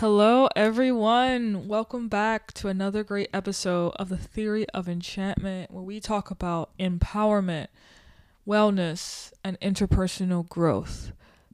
Hello, everyone. Welcome back to another great episode of the Theory of Enchantment, where we talk about empowerment, wellness, and interpersonal growth.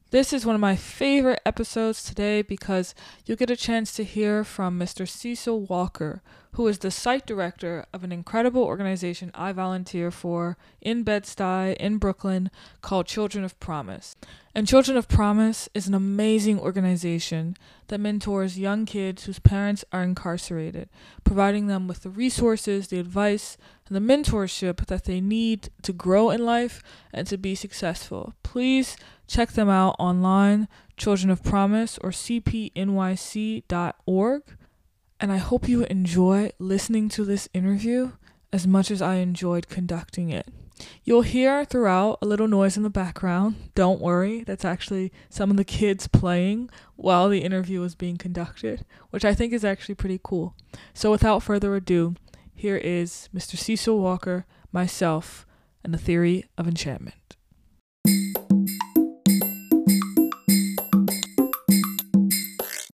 This is one of my favorite episodes today because you'll get a chance to hear from Mr. Cecil Walker, who is the site director of an incredible organization I volunteer for in Bed-Stuy in Brooklyn called Children of Promise. And Children of Promise is an amazing organization that mentors young kids whose parents are incarcerated, providing them with the resources, the advice, and the mentorship that they need to grow in life and to be successful. Please check them out online, Children of Promise or cpnyc.org. And I hope you enjoy listening to this interview as much as I enjoyed conducting it. You'll hear throughout a little noise in the background. Don't worry, that's actually some of the kids playing while the interview is being conducted, which I think is actually pretty cool. So, without further ado, here is Mr. Cecil Walker, myself, and the theory of enchantment.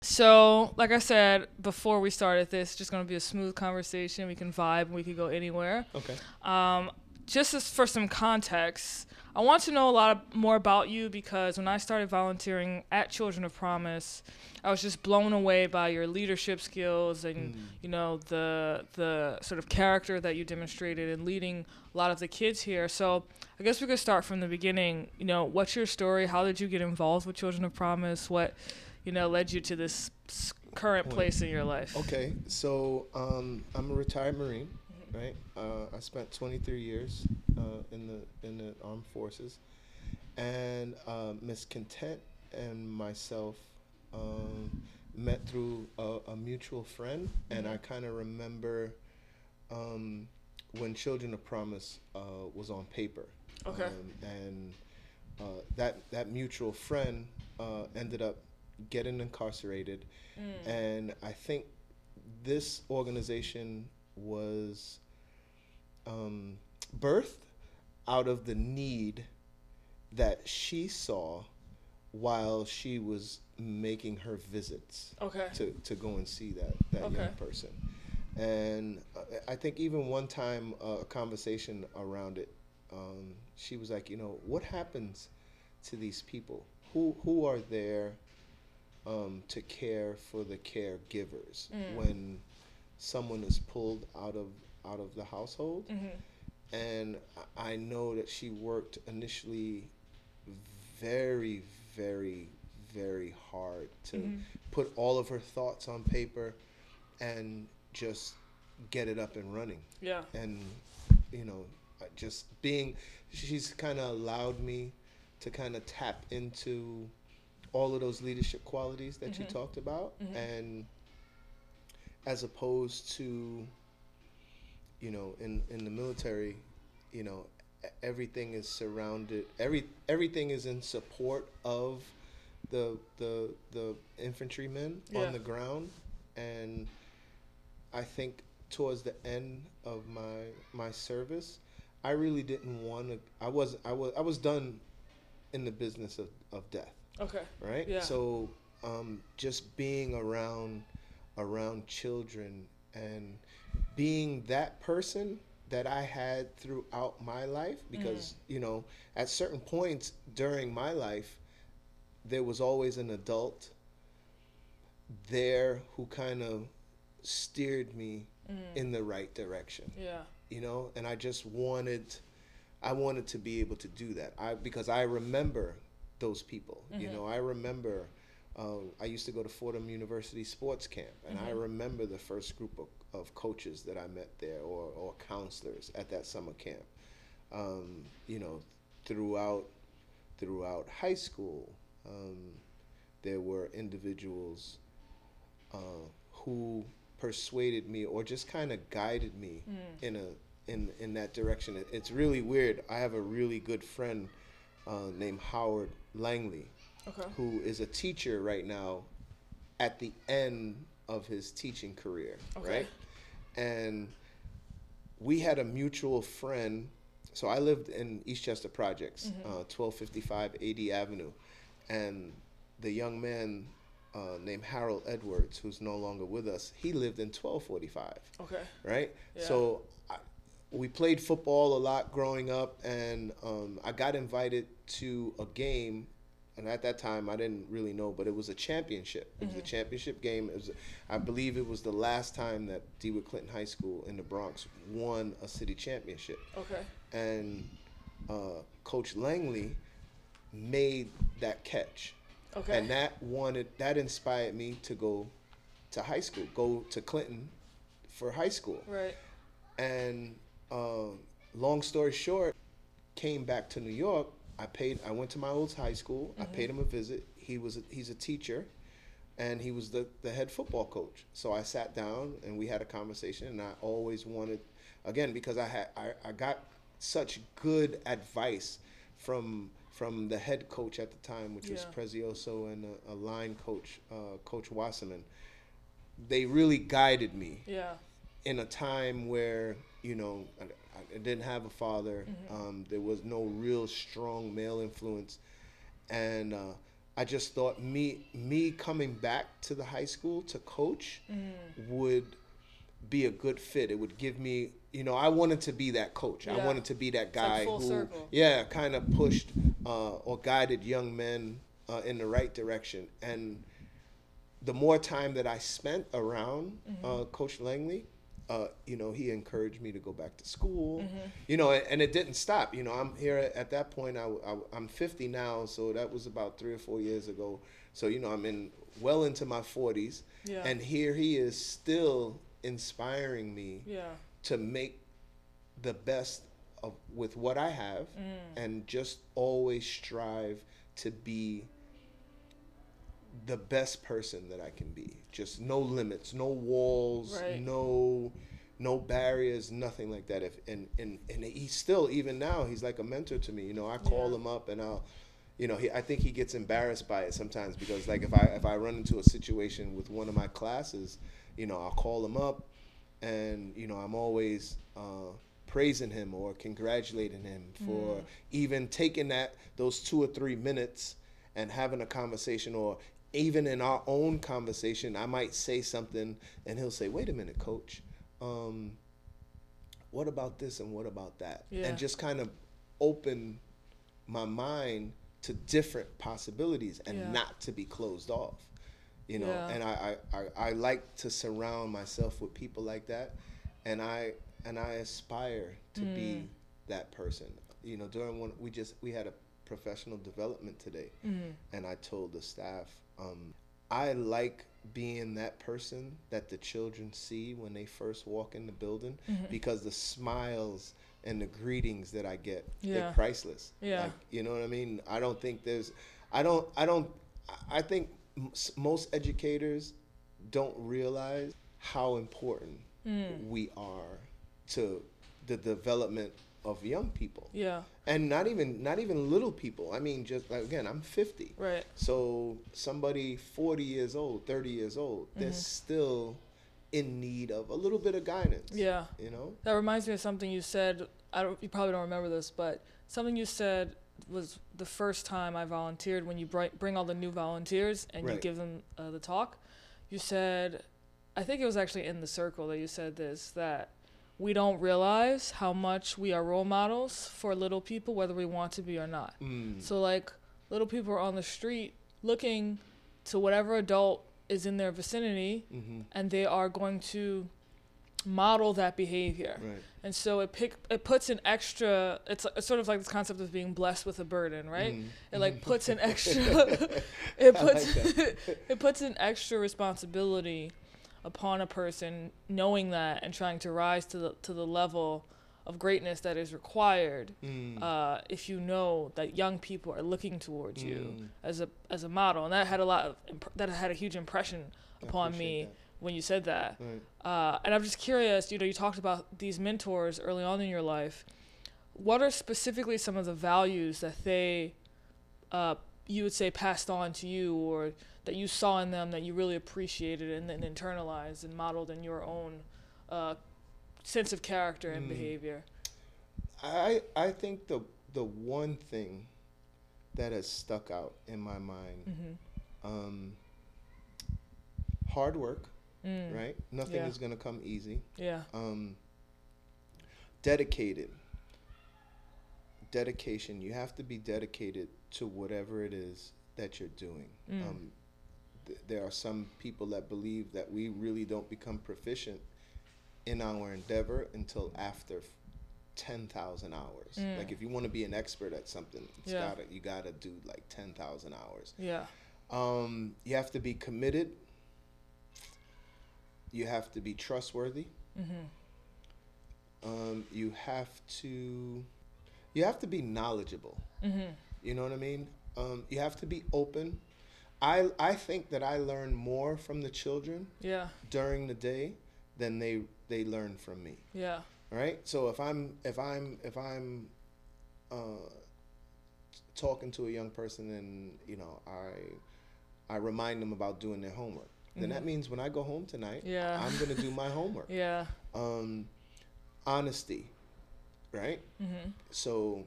So, like I said before we started this, just gonna be a smooth conversation. We can vibe, we could go anywhere. Okay. Um, just as for some context, I want to know a lot of, more about you because when I started volunteering at Children of Promise, I was just blown away by your leadership skills and Mm. you know the the sort of character that you demonstrated in leading a lot of the kids here. So I guess we could start from the beginning. You know, what's your story? How did you get involved with Children of Promise? What you know led you to this current place in your life? Okay. So um, I'm a retired Marine, right? Uh, I spent 23 years uh, in the in the armed forces, and uh, Miss Content and myself um, met through a, a mutual friend, and I kind of remember um, when Children of Promise uh, was on paper. Okay. Um, and uh, that that mutual friend uh, ended up getting incarcerated, Mm. and I think this organization was um, birthed out of the need that she saw while she was making her visits Okay. to, to go and see that, that Okay. young person. And uh, I think even one time, uh, a conversation around it, um, she was like, you know, what happens to these people? Who, who are there um, to care for the caregivers Mm. when someone is pulled out of, out of the household? hmm and I know that she worked initially very, very, very hard to Mhm. put all of her thoughts on paper and just get it up and running. Yeah. And, you know, just being, she's kind of allowed me to kind of tap into all of those leadership qualities that you Mhm. talked about. Mhm. And as opposed to, you know, in, in the military, you know, everything is surrounded, every, everything is in support of the, the, the infantrymen Yeah. on the ground. And I think towards the end of my, my service, I really didn't want to, I was, I was, I was done in the business of, of death Okay. right? Yeah. So um, just being around around children and being that person that I had throughout my life because you know at certain points during my life there was always an adult there who kind of steered me Mm. in the right direction Yeah. you know and i just wanted i wanted to be able to do that i because i remember those people you Mhm. know i remember um, i used to go to fordham university sports camp and i Mhm. remember the first group of, of coaches that i met there or, or counselors at that summer camp um, you know throughout throughout high school um, there were individuals uh, who persuaded me or just kind of guided me Mm. in a in in that direction. It, it's really weird. I have a really good friend uh, named Howard Langley, Okay. who is a teacher right now, at the end of his teaching career, Okay. right? And we had a mutual friend. So I lived in Eastchester Projects, Mhm. uh, 1255 Adee Avenue, and the young man uh, named Harold Edwards, who's no longer with us. He lived in 1245, Okay. right? Yeah. So I, we played football a lot growing up, and um, I got invited to a game. And at that time, I didn't really know, but it was a championship. It was a championship game. It was, I believe, it was the last time that DeWitt Clinton High School in the Bronx won a city championship Okay. and uh, Coach Langley made that catch, Okay. and that wanted that inspired me to go to high school, go to Clinton for high school, right. and um, long story short, came back to New York. I paid. I went to my old high school. I paid him a visit. He was a, he's a teacher, and he was the the head football coach. So I sat down and we had a conversation. And I always wanted, again, because I had I, I got such good advice from from the head coach at the time, which was Prezioso, and a, a line coach, uh, Coach Wasserman. They really guided me Yeah. in a time where you know I, didn't have a father. Um, there was no real strong male influence, and uh, I just thought me me coming back to the high school to coach would be a good fit. It would give me, you know, I wanted to be that coach. I wanted to be that guy full who, circle. yeah, kind of pushed uh, or guided young men uh, in the right direction. And the more time that I spent around Mm-hmm. uh, Coach Langley, uh, you know, he encouraged me to go back to school. Mm-hmm. You know, and it didn't stop. You know, I'm here at, at that point. I, I, am 50 now, so that was about three or four years ago. So you know, I'm in well into my 40s, Yeah. and here he is still inspiring me Yeah. to make the best of with what I have, Mm. and just always strive to be the best person that I can be. Just no limits, no walls, Right. no no barriers, nothing like that. If and and and he's still even now he's like a mentor to me. You know, I call Yeah. him up and I'll you know, he, I think he gets embarrassed by it sometimes because like if I if I run into a situation with one of my classes, you know, I'll call him up and you know, I'm always uh praising him or congratulating him for even taking that those two or three minutes and having a conversation or even in our own conversation i might say something and he'll say wait a minute coach um, what about this and what about that Yeah. and just kind of open my mind to different possibilities and Yeah. not to be closed off you know Yeah. and I, I, I, I like to surround myself with people like that and i and i aspire to Mm. be that person you know during one we just we had a professional development today Mm. and i told the staff um, i like being that person that the children see when they first walk in the building Mm-hmm. because the smiles and the greetings that i get Yeah. they're priceless Yeah. like, you know what i mean i don't think there's i don't i don't i think most educators don't realize how important Mm. we are to the development of young people Yeah. and not even not even little people i mean just like again i'm 50 Right. so somebody 40 years old 30 years old they're Mm-hmm. still in need of a little bit of guidance Yeah. you know That reminds me of something you said. I don't. You probably don't remember this, but something you said was the first time I volunteered when you bri- bring all the new volunteers and you give them uh, the talk. You said, I think it was actually in the circle that you said this that we don't realize how much we are role models for little people, whether we want to be or not. mm. So like little people are on the street looking to whatever adult is in their vicinity, hmm and they are going to model that behavior. right And so it pick it puts an extra. It's, it's sort of like this concept of being blessed with a burden, right? Mhm. It like puts an extra. it puts like it puts an extra responsibility upon a person knowing that and trying to rise to the to the level of greatness that is required. Mm. Uh, if you know that young people are looking towards you Mm. as a as a model, and that had a lot of imp- that had a huge impression upon me when you said that. that. Right. Uh, and I'm just curious, you know, you talked about these mentors early on in your life. What are specifically some of the values that they, uh, you would say, passed on to you or that you saw in them that you really appreciated and then internalized and modeled in your own uh, sense of character and Mm. behavior? I I think the the one thing that has stuck out in my mind Mm-hmm. um, hard work, Mm. right? Nothing Yeah. is gonna come easy. Yeah. Um, dedicated. Dedication. You have to be dedicated to whatever it is that you're doing. Mm. Um, th- there are some people that believe that we really don't become proficient in our endeavor until after f- 10,000 hours. Mm. Like if you want to be an expert at something, it's Yeah. gotta, you got to do like 10,000 hours. Yeah. Um, you have to be committed. You have to be trustworthy. Mm-hmm. Um, you have to you have to be knowledgeable. Mm-hmm. You know what I mean? Um, you have to be open. I I think that I learn more from the children Yeah. during the day than they they learn from me. Yeah. Right? So if I'm if I'm if I'm uh, talking to a young person and you know I I remind them about doing their homework, then that means when I go home tonight, Yeah. I'm gonna do my homework. Yeah. Um, honesty, right? Mm-hmm. So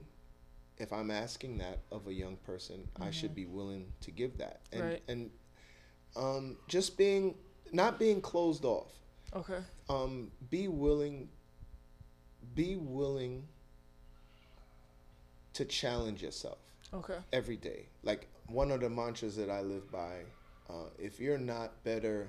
if I'm asking that of a young person, I should be willing to give that. And Right. and um, just being not being closed off. Okay. Um, be willing be willing to challenge yourself Okay. every day. Like one of the mantras that I live by, uh, if you're not better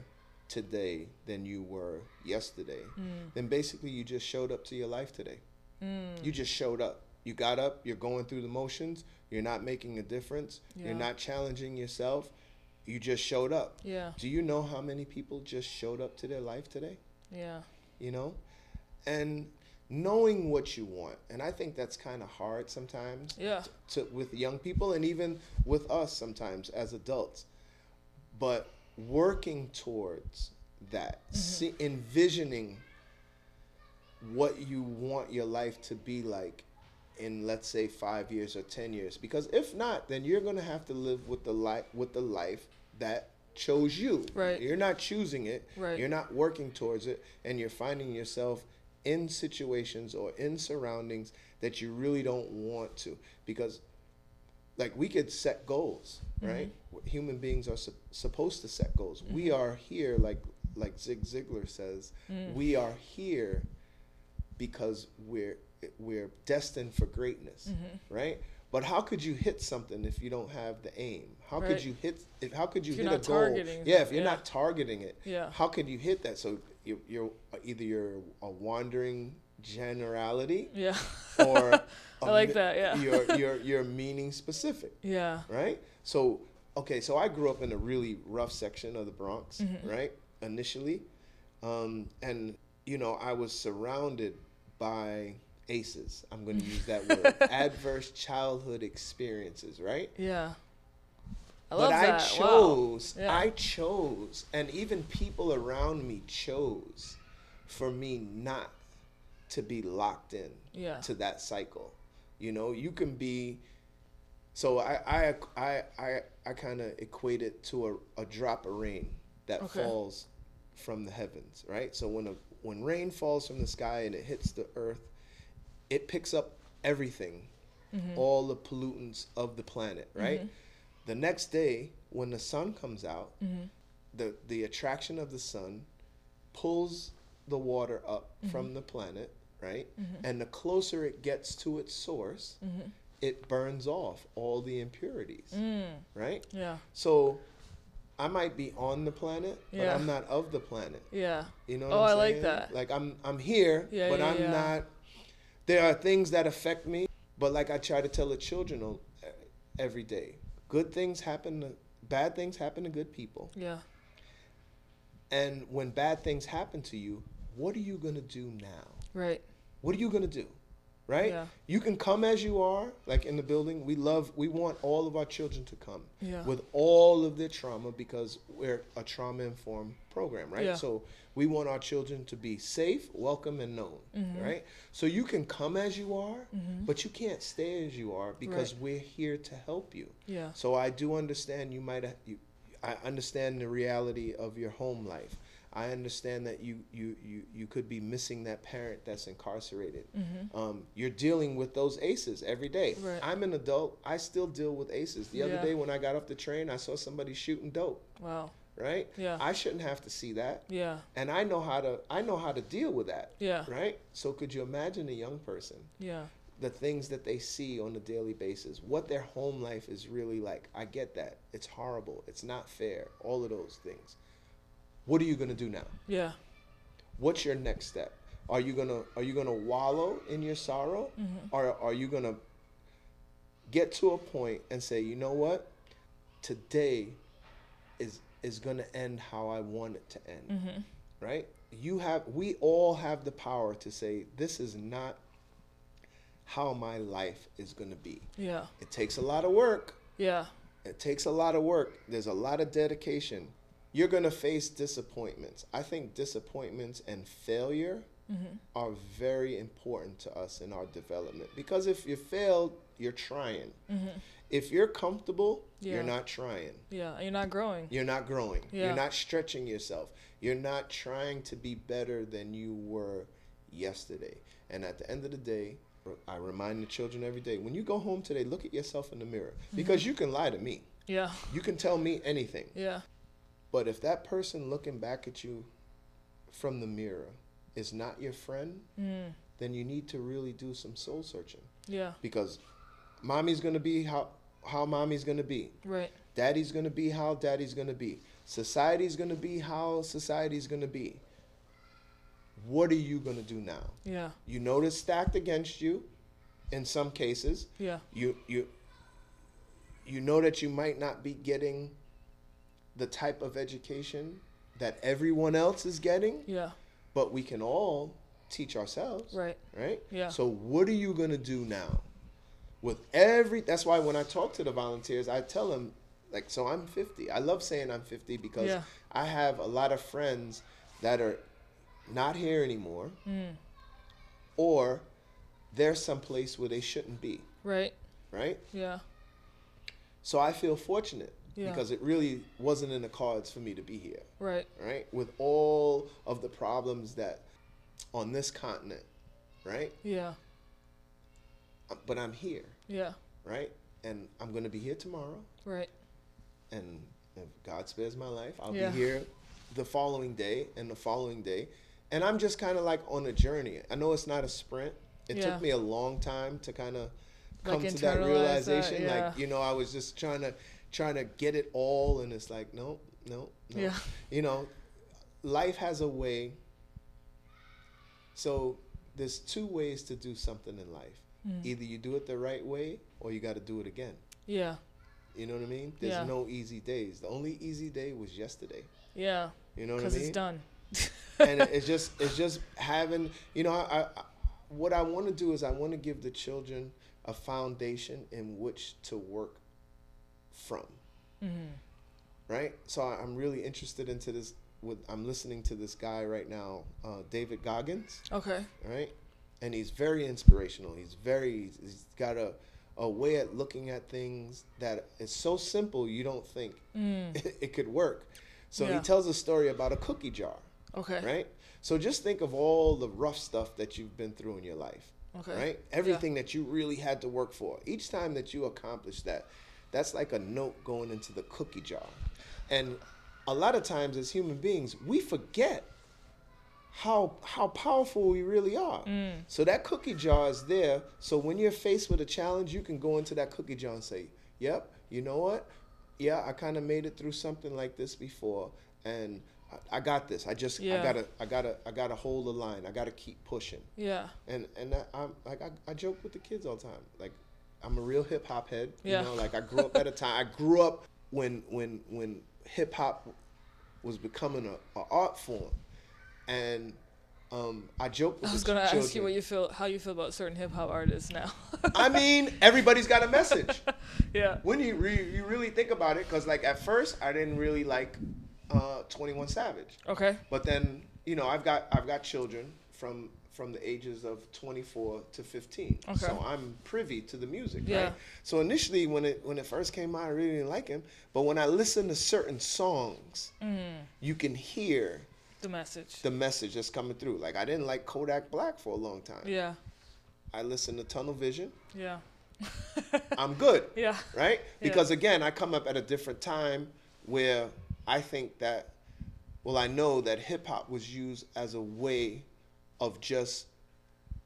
today than you were yesterday, Mm. then basically you just showed up to your life today. Mm. You just showed up. You got up, you're going through the motions, you're not making a difference, Yeah. you're not challenging yourself, you just showed up. Yeah. Do you know how many people just showed up to their life today? Yeah. You know? And knowing what you want. And I think that's kind of hard sometimes Yeah. to with young people and even with us sometimes as adults. But working towards that, mm-hmm. see, envisioning what you want your life to be like in let's say 5 years or 10 years because if not then you're going to have to live with the life with the life that chose you. Right. You're not choosing it. Right. You're not working towards it and you're finding yourself in situations or in surroundings that you really don't want to because like we could set goals mm-hmm. right human beings are su- supposed to set goals we mm-hmm. are here like like zig ziglar says mm. we are here because we're we're destined for greatness right but how could you hit something if you don't have the aim how Right. could you hit if how could you If hit a goal yeah if you're yeah. not targeting it Yeah. how could you hit that so you're, you're either you're a wandering generality Yeah. or I like mi- that, yeah. you're you're you're meaning specific yeah. right so okay so i grew up in a really rough section of the bronx Mm-hmm. right initially um, and you know i was surrounded by aces i'm going to use that word adverse childhood experiences right Yeah. I but love I that. Wow. chose, Yeah. I chose, and even people around me chose for me not to be locked in Yeah. to that cycle. You know, you can be. So I I I I, I kind of equate it to a, a drop of rain that Okay. falls from the heavens, right? So when a when rain falls from the sky and it hits the earth, it picks up everything, Mm-hmm. all the pollutants of the planet, right? The next day, when the sun comes out, Mm-hmm. the the attraction of the sun pulls the water up Mm-hmm. from the planet, right? And the closer it gets to its source, it burns off all the impurities, Mm. right? Yeah. So I might be on the planet, but I'm not of the planet. Yeah. You know Oh, I I'm like that. Like I'm I'm here, Yeah, but yeah, I'm yeah. not there are things that affect me, but like I try to tell the children every day. Good things happen to bad things happen to good people. Yeah. And when bad things happen to you, what are you going to do now? Right. What are you going to do? Right? Yeah. You can come as you are, like in the building. We love, we want all of our children to come Yeah. with all of their trauma because we're a trauma informed program, right? Yeah. So we want our children to be safe, welcome, and known, Mm-hmm. right? So you can come as you are, but you can't stay as you are because Right. we're here to help you. Yeah. So I do understand you might you. I understand the reality of your home life. I understand that you you you you could be missing that parent that's incarcerated. Um, you're dealing with those aces every day. Mm-hmm. Right. I'm an adult. I still deal with aces. The Yeah. other day when I got off the train, I saw somebody shooting dope. Wow. right? Yeah. I shouldn't have to see that. Yeah. And I know how to I know how to deal with that. Yeah. Right? So could you imagine a young person Yeah. the things that they see on a daily basis, what their home life is really like. I get that. It's horrible. It's not fair. All of those things. What are you going to do now? Yeah. What's your next step? Are you going to are you going to wallow in your sorrow mm-hmm. or are you going to get to a point and say, "You know what? Today is is going to end how I want it to end." Mm-hmm. Right? You have we all have the power to say this is not how my life is going to be. Yeah. It takes a lot of work. Yeah. It takes a lot of work. There's a lot of dedication. You're going to face disappointments. I think disappointments and failure mm-hmm. are very important to us in our development because if you failed, you're trying. Mm-hmm. If you're comfortable, Yeah. you're not trying. Yeah. You're not growing. You're not growing. Yeah. You're not stretching yourself. You're not trying to be better than you were yesterday. And at the end of the day, I remind the children every day when you go home today, look at yourself in the mirror because mm-hmm. you can lie to me. Yeah. You can tell me anything. Yeah. But if that person looking back at you from the mirror is not your friend, Mm. then you need to really do some soul searching Yeah. because mommy's going to be how how mommy's going to be. Right. Daddy's gonna be how daddy's gonna be. Society's gonna be how society's gonna be. What are you gonna do now? Yeah. You know it's stacked against you in some cases. Yeah. You you you know that you might not be getting the type of education that everyone else is getting, Yeah. but we can all teach ourselves. Right. Right? Yeah. So what are you gonna do now? With every that's why when I talk to the volunteers, I tell them like so I'm 50. I love saying I'm 50 because Yeah. I have a lot of friends that are not here anymore Mm. or they're someplace where they shouldn't be, Right. right? Yeah. So I feel fortunate Yeah. because it really wasn't in the cards for me to be here, Right. right? With all of the problems that on this continent, right? Yeah. Uh, But I'm here, Yeah. right? And I'm going to be here tomorrow. Right. and if God spares my life, I'll Yeah. be here the following day and the following day. And I'm just kind of like on a journey. I know it's not a sprint. It Yeah. took me a long time to kind of Like come to that internalize that, realization. yeah. Like, you know, I was just trying to trying to get it all and it's like, no, no, no. Yeah. You know, life has a way. So there's two ways to do something in life. Mm. Either you do it the right way or you got to do it again. Yeah. You know what I mean? There's Yeah. no easy days. The only easy day was yesterday. Yeah. You know what I mean? Because it's done. and it's just it's just having you know I, I what I want to do is I want to give the children a foundation in which to work from. Mm-hmm. Right? So I'm really interested into this with I'm listening to this guy right now, uh, David Goggins, Okay. right? And he's very inspirational. He's very he's got a a way at looking at things that is so simple you don't think Mm. it could work. So Yeah. he tells a story about a cookie jar, Okay. right? So just think of all the rough stuff that you've been through in your life, Okay. right? Everything that you really had to work for. Each time that you accomplish that, that's like a note going into the cookie jar. And a lot of times as human beings, we forget how how powerful we really are. Mm. So that cookie jar is there. So when you're faced with a challenge, you can go into that cookie jar and say, "Yep, you know what? Yeah, I kind of made it through something like this before, and I, I got this. I just Yeah. I gotta I gotta I gotta hold the line. I gotta keep pushing." Yeah. And and I, I'm like I, I joke with the kids all the time. Like I'm a real hip hop head. Yeah. You know, like I grew up at a time. I grew up when when when hip hop was becoming a, a art form, and um, I joke with I was the gonna ask you what you feel, how you feel about certain hip hop artists now. I mean, everybody's got a message. yeah. When you re- you really think about it, because like at first I didn't really like uh, Twenty One Savage, Okay. but then you know I've got I've got children from from the ages of 24 to 15, Okay. so I'm privy to the music. Yeah. Right? So initially when it when it first came out, I really didn't like him, but when I listen to certain songs, Mm. you can hear The message. the message that's coming through. Like I didn't like Kodak Black for a long time. yeah. I listened to Tunnel Vision. Yeah. I'm good. Yeah. right? Yeah. Because again, I come up at a different time where I think that, well, I know that hip hop was used as a way of just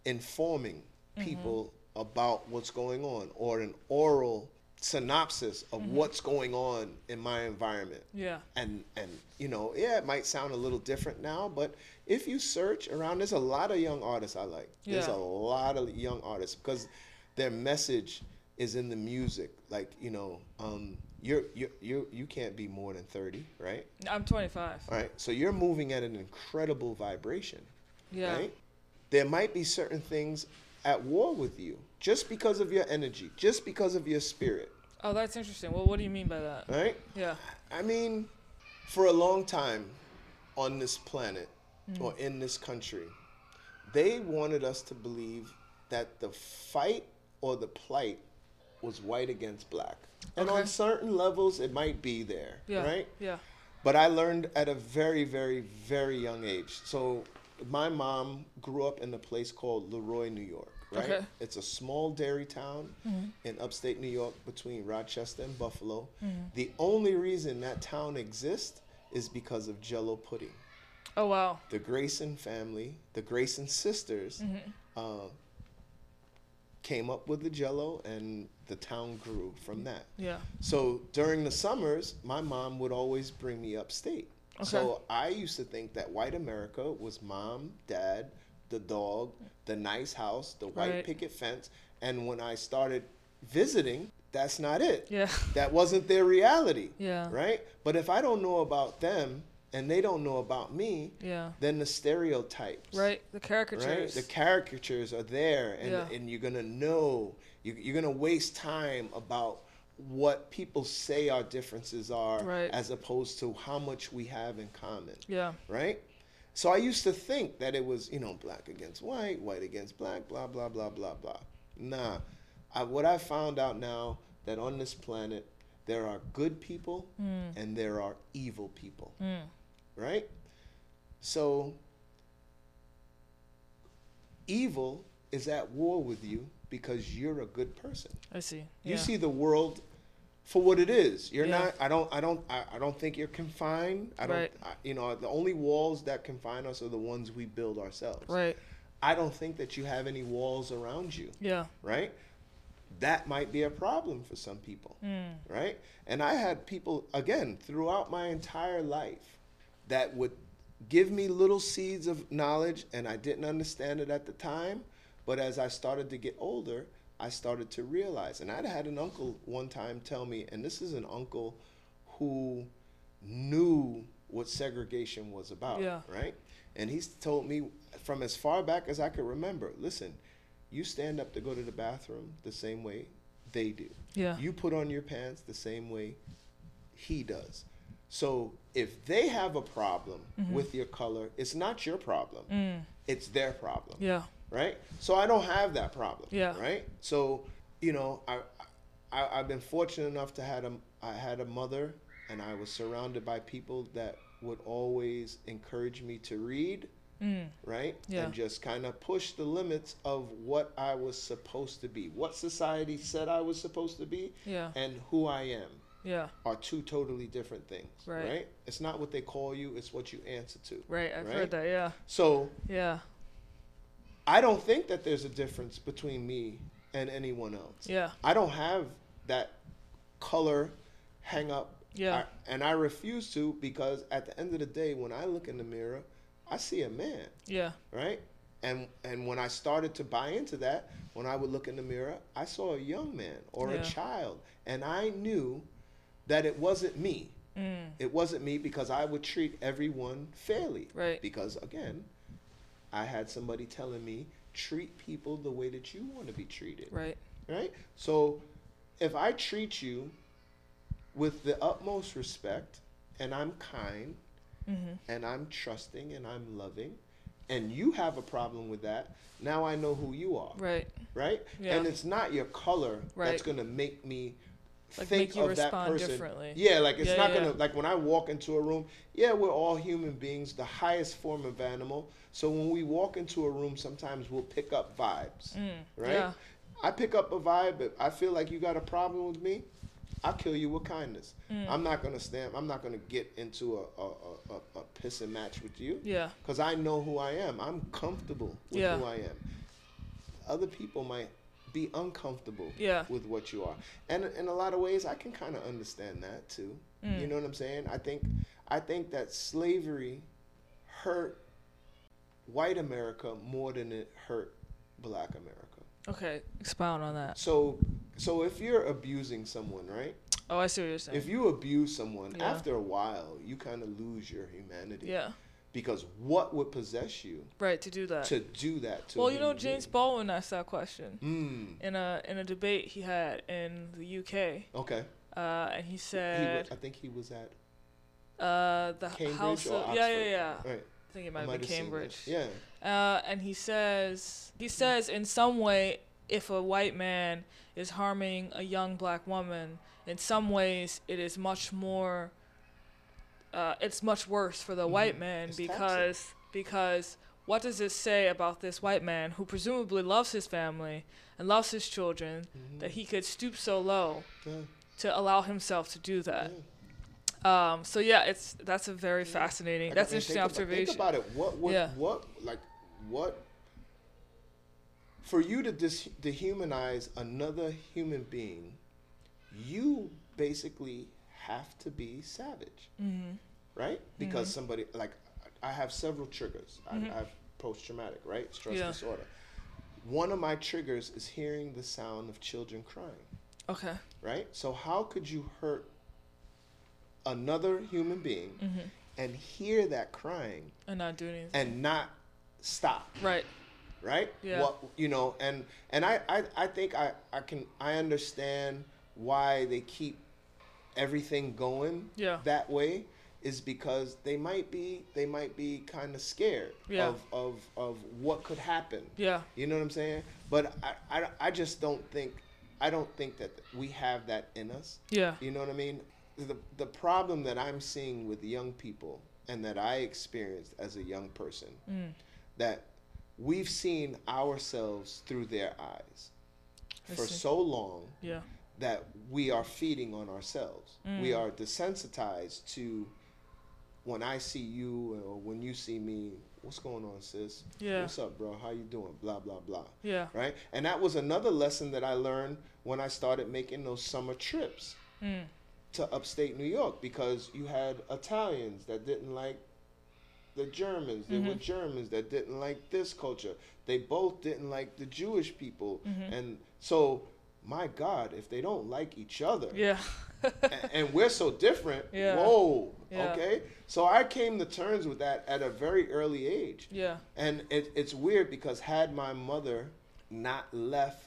informing Mm-hmm. people about what's going on or an oral synopsis of Mm-hmm. what's going on in my environment Yeah. and and you know yeah it might sound a little different now but if you search around there's a lot of young artists i like Yeah. there's a lot of young artists because their message is in the music like you know um you're you you you can't be more than 30 right I'm 25. all right so you're moving at an incredible vibration Yeah. right there might be certain things at war with you just because of your energy just because of your spirit Oh, that's interesting. Well, what do you mean by that? right Yeah. I mean, for a long time on this planet mm. or in this country, they wanted us to believe that the fight or the plight was white against black. And Okay. on certain levels, it might be there, Yeah. right? Yeah. But I learned at a very, very, very young age. So my mom grew up in a place called Le Roy, New York, right? Okay. It's a small dairy town mm-hmm. in upstate New York between Rochester and Buffalo. Mm-hmm. The only reason that town exists is because of Jello pudding. Oh wow. The Grayson family, the Grayson sisters, mm-hmm. uh, came up with the Jello, and the town grew from that. Yeah. So during the summers, my mom would always bring me upstate. Okay. So I used to think that white America was mom, dad, the dog, the nice house, the white Right. picket fence. And when I started visiting, that's not it. Yeah. That wasn't their reality. Yeah. Right? But if I don't know about them and they don't know about me, Yeah. then the stereotypes Right. The caricatures. right? The caricatures are there, and, Yeah. and you're gonna know. You, you're gonna waste time about what people say our differences are, Right. as opposed to how much we have in common, yeah. right? So I used to think that it was, you know, black against white, white against black, blah blah blah blah blah. Nah, I, what I found out now that on this planet there are good people and there are evil people, Mm. right? So evil is at war with you because you're a good person. I see. You yeah. see the world for what it is. You're Yeah. not. I don't. I don't. I, I don't think you're confined. I don't. Right. I, you know, the only walls that confine us are the ones we build ourselves. Right. I don't think that you have any walls around you. Yeah. Right. That might be a problem for some people. Mm. Right. And I had people again throughout my entire life that would give me little seeds of knowledge, and I didn't understand it at the time. But as I started to get older, I started to realize. And I'd had an uncle one time tell me, and this is an uncle who knew what segregation was about, Yeah. right? And he's told me from as far back as I could remember listen, you stand up to go to the bathroom the same way they do. Yeah. You put on your pants the same way he does. So if they have a problem with your color, it's not your problem. Mm. It's their problem Yeah. Right? So I don't have that problem. Yeah. Right. So you know, I, I I've been fortunate enough to had a I had a mother, and I was surrounded by people that would always encourage me to read. Mm. Right. Yeah. And just kind of push the limits of what I was supposed to be, what society said I was supposed to be, Yeah. and who I am Yeah. are two totally different things. Right. Right. It's not what they call you; it's what you answer to. Right. I've Right? heard that. Yeah. So Yeah. I don't think that there's a difference between me and anyone else. Yeah. I don't have that color hang up. Yeah. I- and I refuse to because at the end of the day, when I look in the mirror, I see a man, Yeah. right? And and when I started to buy into that, when I would look in the mirror, I saw a young man or Yeah. a child, and I knew that it wasn't me. Mm. It wasn't me because I would treat everyone fairly. Right. Because again, I had somebody telling me treat people the way that you want to be treated. Right. Right? So if I treat you with the utmost respect and I'm kind Mm-hmm. and I'm trusting and I'm loving and you have a problem with that, now I know who you are. Right. Right? Yeah. And it's not your color that's going to make me Like, think of that person. differently. Yeah, like it's Yeah, not yeah, gonna like when I walk into a room. Yeah, we're all human beings, the highest form of animal. So when we walk into a room, sometimes we'll pick up vibes, Mm. right? Yeah. I pick up a vibe. If I feel like you got a problem with me, I'll kill you with kindness. Mm. I'm not gonna stand. I'm not gonna get into a a, a, a, pissing match with you Yeah. because I know who I am. I'm comfortable with who I am. Other people might be uncomfortable Yeah. with what you are, and in a lot of ways, I can kind of understand that too. Mm. You know what I'm saying? I think I think that slavery hurt white America more than it hurt black America. Okay. Expound on that. So so if you're abusing someone, right? Oh, I see what you're saying. If you abuse someone, Yeah. after a while, you kind of lose your humanity. yeah. Because what would possess you Right. To do that. to do that to? well, you know, James being? Baldwin asked that question Mm. in a in a debate he had in the UK, Okay. uh, and he He said I think he was at uh, the Cambridge House of yeah yeah yeah. right. I think it might have might been have. Cambridge. Yeah. Uh, and he says he says in some way if a white man is harming a young black woman in some ways it is much more uh, it's much worse for the white Mhm. man It's because because what does this say about this white man who presumably loves his family and loves his children Mhm. that he could stoop so low Yeah. to allow himself to do that yeah. um, so yeah it's that's a very Yeah. fascinating Like, that's I mean, interesting think about- observation think about it. What would Yeah. what like what for you to dis- dehumanize another human being, you basically have to be savage, hmm right? Because Mhm. somebody like I have several triggers. I, I have post traumatic, right? Stress Yeah. disorder. One of my triggers is hearing the sound of children crying, okay right? So how could you hurt another human being hmm and hear that crying and not do anything and not stop right right Yeah. what you know and and I, I i think i i can i understand why they keep everything going Yeah. that way is because they might be they might be kind of scared Yeah. of of of what could happen Yeah. you know what i'm saying but I, I i just don't think i don't think that we have that in us Yeah. you know what I mean? The the problem that I'm seeing with young people and that I experienced as a young person Mm. that we've seen ourselves through their eyes I for see. so long Yeah. That we are feeding on ourselves. We Mm. are desensitized to when I see you or when you see me, what's going on, sis? Yeah. What's up, bro? How you doing? Blah blah blah Yeah. right? And that was another lesson that I learned when I started making those summer trips Mm. to upstate New York because you had Italians that didn't like the Germans. There were Mhm. Germans that didn't like this culture. They both didn't like the Jewish people. Mhm. And so, my God, if they don't like each other, Yeah. a- and we're so different, Yeah. whoa, Yeah. okay? So I came to terms with that at a very early age. Yeah. And it, it's weird because had my mother not left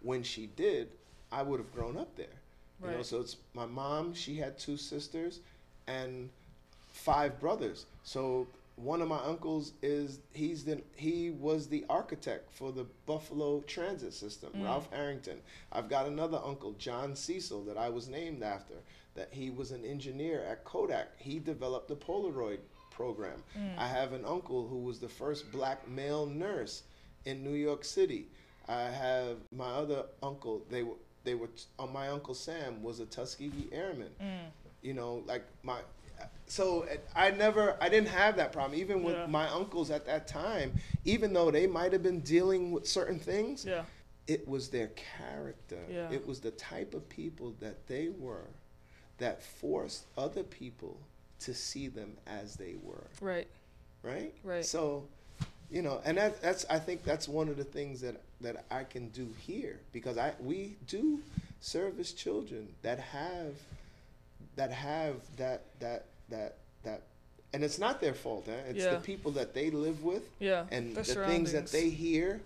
when she did, I would have grown up there. You know, Right. so it's my mom, she had two sisters and five brothers. So one of my uncles is he's the he was the architect for the Buffalo Transit System, Mm. Ralph Harrington. I've got another uncle, John Cecil, that I was named after. That he was an engineer at Kodak. He developed the Polaroid program. Mm. I have an uncle who was the first black male nurse in New York City. I have my other uncle. They were they were uh, my uncle Sam was a Tuskegee Airman. Mm. You know, like my. So I never, I didn't have that problem. Even with Yeah. my uncles at that time, even though they might have been dealing with certain things, Yeah. it was their character. Yeah. It was the type of people that they were that forced other people to see them as they were Right. right? Right. So, you know, and that, that's I think that's one of the things that that I can do here because I we do service children that have that have that that that that and it's not their fault? It's Yeah. the people that they live with Yeah. and the things that they hear,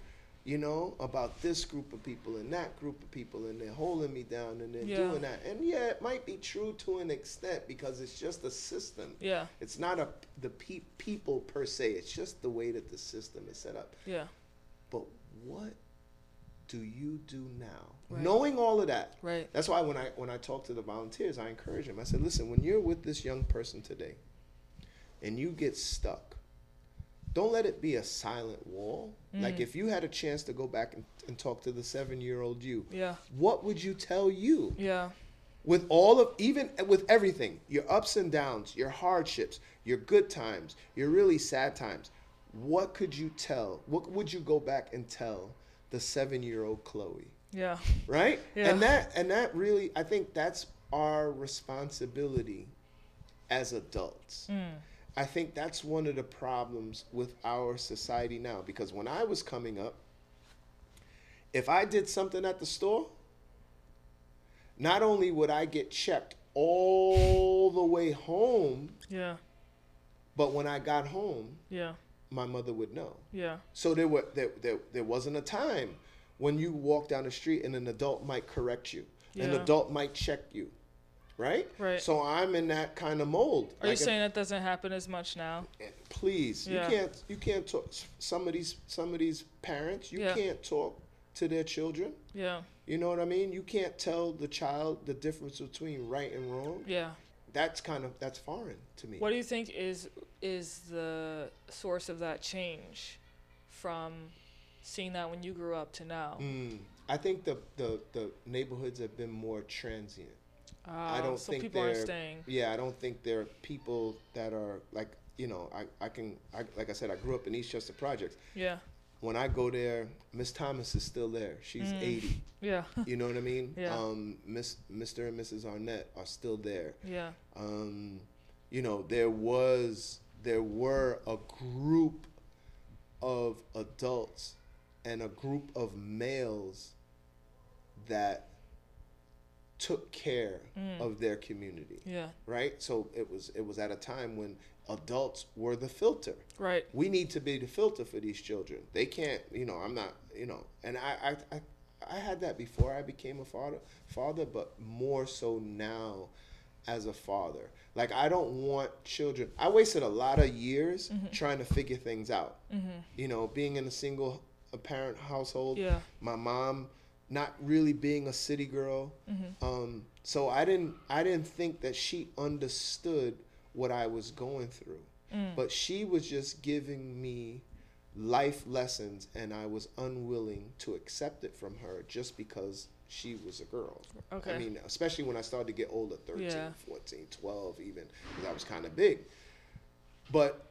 you know, about this group of people and that group of people, and they're holding me down and they're Yeah. doing that. And yeah, it might be true to an extent because it's just a system. Yeah. It's not a the pe- people per se. It's just the way that the system is set up. Yeah. But what do you do now, Right. knowing all of that? Right. That's why when I when I talk to the volunteers, I encourage them. I said, listen, when you're with this young person today, and you get stuck, don't let it be a silent wall. Like Mm. if you had a chance to go back and, and talk to the seven year old you, Yeah. what would you tell you? Yeah. with all of even with everything your ups and downs your hardships your good times your really sad times what could you tell what would you go back and tell the seven year old chloe Yeah. right Yeah. and that and that really i think that's our responsibility as adults Mm. i think that's one of the problems with our society now because when i was coming up if i did something at the store not only would i get checked all the way home Yeah. but when i got home Yeah. My mother would know Yeah. so there were there, there, there wasn't a time when you walk down the street and an adult might correct you. Yeah. An adult might check you. Right? Right. So I'm in that kind of mold. Are you Like, saying that doesn't happen as much now? eh, please, Yeah. you can't you can't talk some of these some of these parents, you Yeah. can't talk to their children. Yeah. You know what I mean? You can't tell the child the difference between right and wrong. Yeah. That's kind of that's foreign to me. What do you think is is the source of that change from seeing that when you grew up to now? Mm, I think the, the the neighborhoods have been more transient. I Ah, don't so think people they're- staying. Yeah, I don't think there are people that are like you know I, I can I, like I said I grew up in Eastchester Projects. Yeah. When I go there, Miss Thomas is still there. She's Mm. 80. Yeah. You know what I mean? Yeah. Um, Miss Mr. and Mrs. Arnett are still there. yeah. Um, you know there was there were a group of adults and a group of males that took care Mm. of their community Yeah. right? So it was it was at a time when adults were the filter. Right. We need to be the filter for these children. They can't, you know, I'm not, you know, and I I I, I had that before I became a father, father, but more so now as a father. Like I don't want children. I wasted a lot of years trying to figure things out. Mhm. You know, being in a single a parent household Yeah. my mom not really being a city girl Mhm. um, so i didn't i didn't think that she understood what i was going through Mm. but she was just giving me life lessons and i was unwilling to accept it from her just because she was a girl Okay. i mean especially when i started to get older 13 Yeah. 14 12 even because i was kind of big but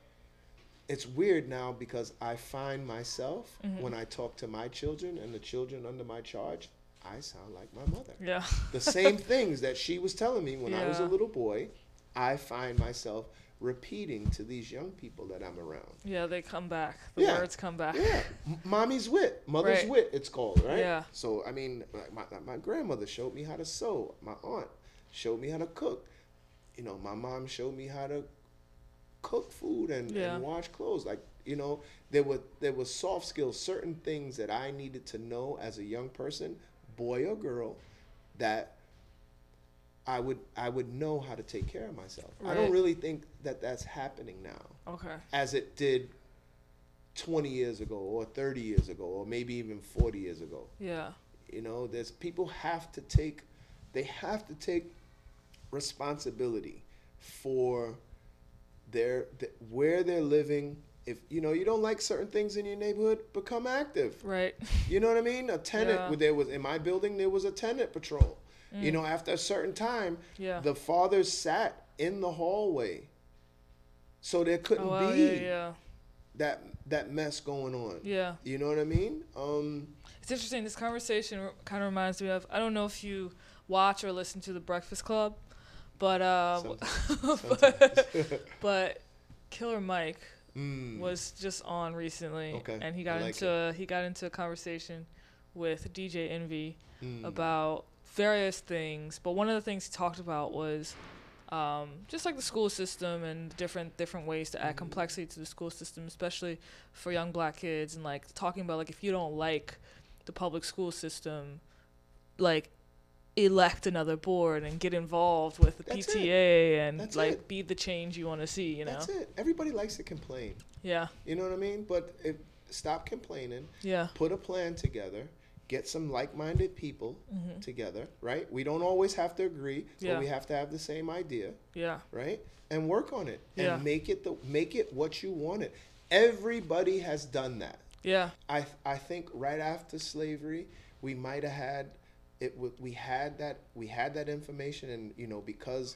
it's weird now because I find myself Mhm. when I talk to my children and the children under my charge, I sound like my mother. yeah. The same things that she was telling me when I was a little boy, I find myself repeating to these young people that I'm around. Yeah. They come back. The Yeah. words come back. Yeah, M- mommy's wit, mother's Right. wit, it's called, right? Yeah. So I mean, like my my grandmother showed me how to sew. My aunt showed me how to cook. You know, my mom showed me how to cook food and, Yeah. and wash clothes. Like you know, there were there were soft skills, certain things that I needed to know as a young person, boy or girl, that I would I would know how to take care of myself. I don't really think that that's happening now Okay. as it did 20 years ago or 30 years ago or maybe even 40 years ago Yeah. you know there's people have to take they have to take responsibility for their th- where they're living if you know you don't like certain things in your neighborhood become active Right. you know what i mean a tenant Yeah. there was in my building there was a tenant patrol you Mm. know after a certain time Yeah. the fathers sat in the hallway so there couldn't oh, wow, be yeah. Yeah. that that mess going on. Yeah. You know what I mean? Um, It's interesting. This conversation kind of reminds me of I don't know if you watch or listen to The Breakfast Club, but uh, but, but Killer Mike mm, was just on recently, Okay, and he got like into he got into a conversation with DJ Envy mm, about various things. But one of the things he talked about was um, just like the school system and different different ways to add Mhm. complexity to the school system, especially for young black kids, and like talking about like if you don't like the public school system, like elect another board and get involved with the That's it. PTA and That's like it. be the change you want to see. You know? That's it. Everybody likes to complain. Yeah. You know what I mean? But if stop complaining, Yeah. put a plan together, get some like-minded people hmm together, right? We don't always have to agree, Yeah. but we have to have the same idea, Yeah. right? And work on it and Yeah. make it the make it what you want it. Everybody has done that. Yeah. I I think right after slavery, we might have had it we had that we had that information, and you know because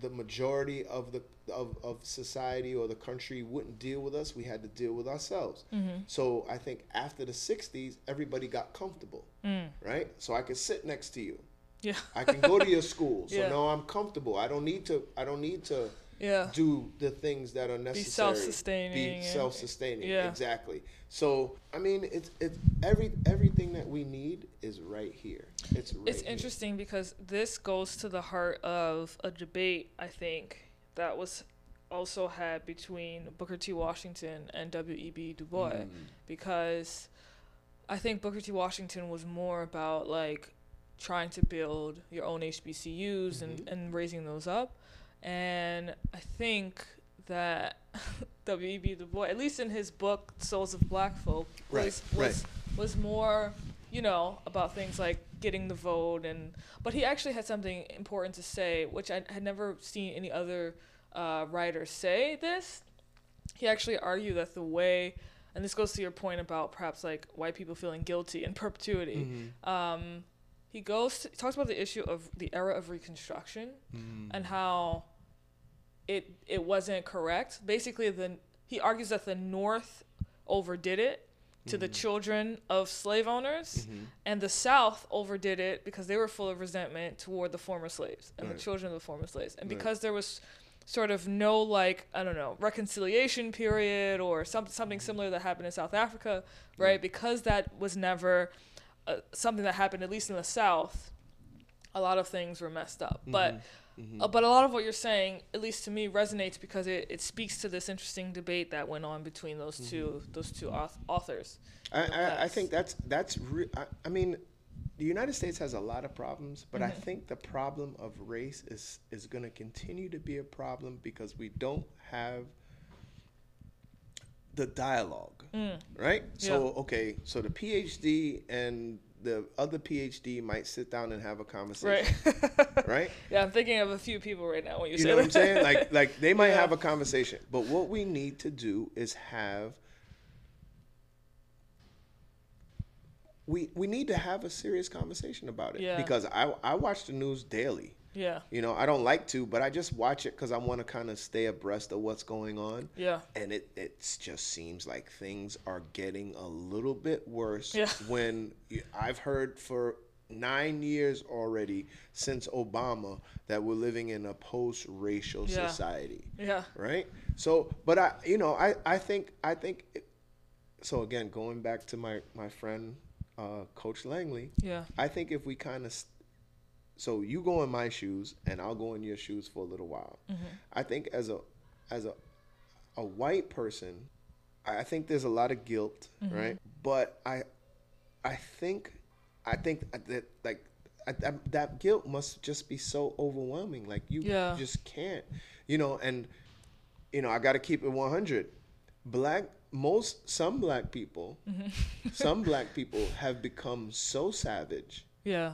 the majority of the of, of society or the country wouldn't deal with us, we had to deal with ourselves. Mm-hmm. So I think after the '60s, everybody got comfortable, Mm. right? So I could sit next to you. Yeah. I can go to your school. So Yeah. now I'm comfortable. I don't need to. I don't need to Yeah. do the things that are necessary. Be self-sustaining Be self-sustaining. yeah. Exactly. So I mean, it's it's every everything that we need is right here. It's right It's here. interesting because this goes to the heart of a debate, I think, that was also had between Booker T. Washington and W.E.B. Du Bois. Mm. Because I think Booker T. Washington was more about like trying to build your own HBCUs and, Mhm. and raising those up. And I think that W.E.B. Du Bois, at least in his book Souls of Black Folk, Right, was right. was was more, you know, about things like getting the vote and but he actually had something important to say, which I had never seen any other uh, writer say this. He actually argued that the way and this goes to your point about perhaps like white people feeling guilty in perpetuity. Mhm. Um, he goes to, he talks about the issue of the era of Reconstruction Mm. and how it it wasn't correct. Basically, the he argues that the North overdid it to the Mhm. children of slave owners, Mhm. and the South overdid it because they were full of resentment toward the former slaves and Right. the children of the former slaves, and Right. because there was sort of no like I don't know reconciliation period or something something similar that happened in South Africa, right? Yeah. Because that was never uh, something that happened at least in the South. A lot of things were messed up, but Mhm. Mhm. uh, but a lot of what you're saying, at least to me, resonates because it, it speaks to this interesting debate that went on between those two those two auth- authors. I, I, I think that's that's re- I, I mean the United States has a lot of problems, but I Mhm. think the problem of race is is going to continue to be a problem because we don't have the dialogue, Mm. right? So okay, so the PhD and the other PhD might sit down and have a conversation, Right. right? yeah, I'm thinking of a few people right now when you, You say know what I'm that. saying? Like like they might Yeah. have a conversation, but what we need to do is have we we need to have a serious conversation about it Yeah. because I I watch the news daily. Yeah, You know, I don't like to, but I just watch it cuz I want to kind of stay abreast of what's going on. yeah, And it it just seems like things are getting a little bit worse Yeah. when I've heard for 9 years already since Obama that we're living in a post-racial Yeah. society yeah, right so but i you know i i think i think it, so again going back to my my friend uh coach langley yeah, i think if we kind of so you go in my shoes and i'll go in your shoes for a little while Mm-hmm. i think as a as a a white person i think there's a lot of guilt Mm-hmm. right but i i think i think that like I, that, that guilt must just be so overwhelming like you Yeah. just can't you know and you know i got to keep it 100 black most some black people Mm-hmm. some black people have become so savage yeah,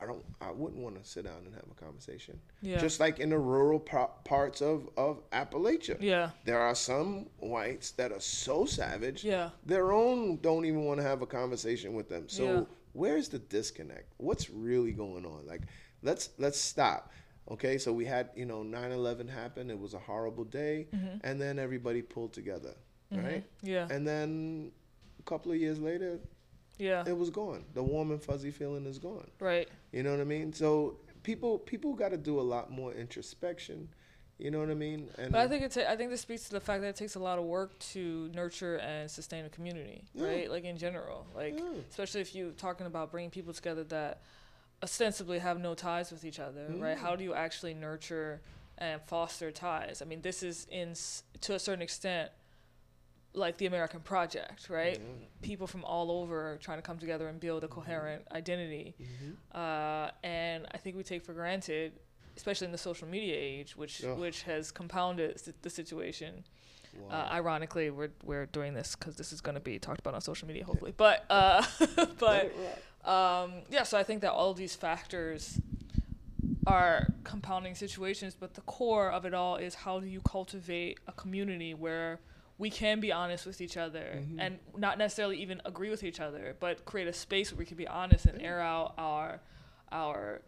i don't i wouldn't want to sit down and have a conversation. Yeah, just like in the rural pa- parts of of appalachia. Yeah, there are some whites that are so savage yeah, their own don't even want to have a conversation with them. So Yeah. where's the disconnect? What's really going on? Like let's let's stop. Okay so we had you know 9-11 happen it was a horrible day Mm-hmm. and then everybody pulled together right? Yeah, and then a couple of years later yeah, it was gone the warm and fuzzy feeling is gone right, you know what i mean so people people got to do a lot more introspection you know what i mean and But I think it. Ta- I think this speaks to the fact that it takes a lot of work to nurture and sustain a community, Yeah. right? Like in general, like Yeah. especially if you're talking about bringing people together that ostensibly have no ties with each other, right? Mm. How do you actually nurture and foster ties? I mean, this is in to a certain extent like the American project, right? Yeah. People from all over trying to come together and build a coherent identity. Mhm. Uh, and I think we take for granted, especially in the social media age, which Ugh. which has compounded the situation. Wow. Uh, ironically, we're we're doing this because this is going to be talked about on social media, hopefully. But uh, but um, yeah, so I think that all of these factors are compounding situations, but the core of it all is how do you cultivate a community where we can be honest with each other Mhm. and not necessarily even agree with each other, but create a space where we can be honest and air out our our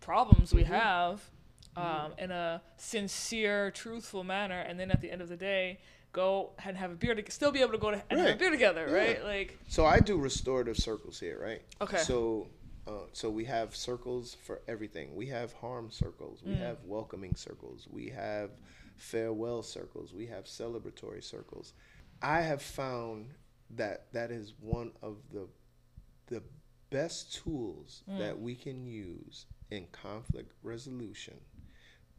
problems we Mhm. have um, in a sincere, truthful manner, and then at the end of the day, go and have a beer to still be able to go to and have a beer together, Yeah. right? Like, So I do restorative circles here, right? okay, So, uh, so we have circles for everything. We have harm circles. We Mm. have welcoming circles. We have farewell circles. We have celebratory circles. I have found that that is one of the the best tools Mm. that we can use in conflict resolution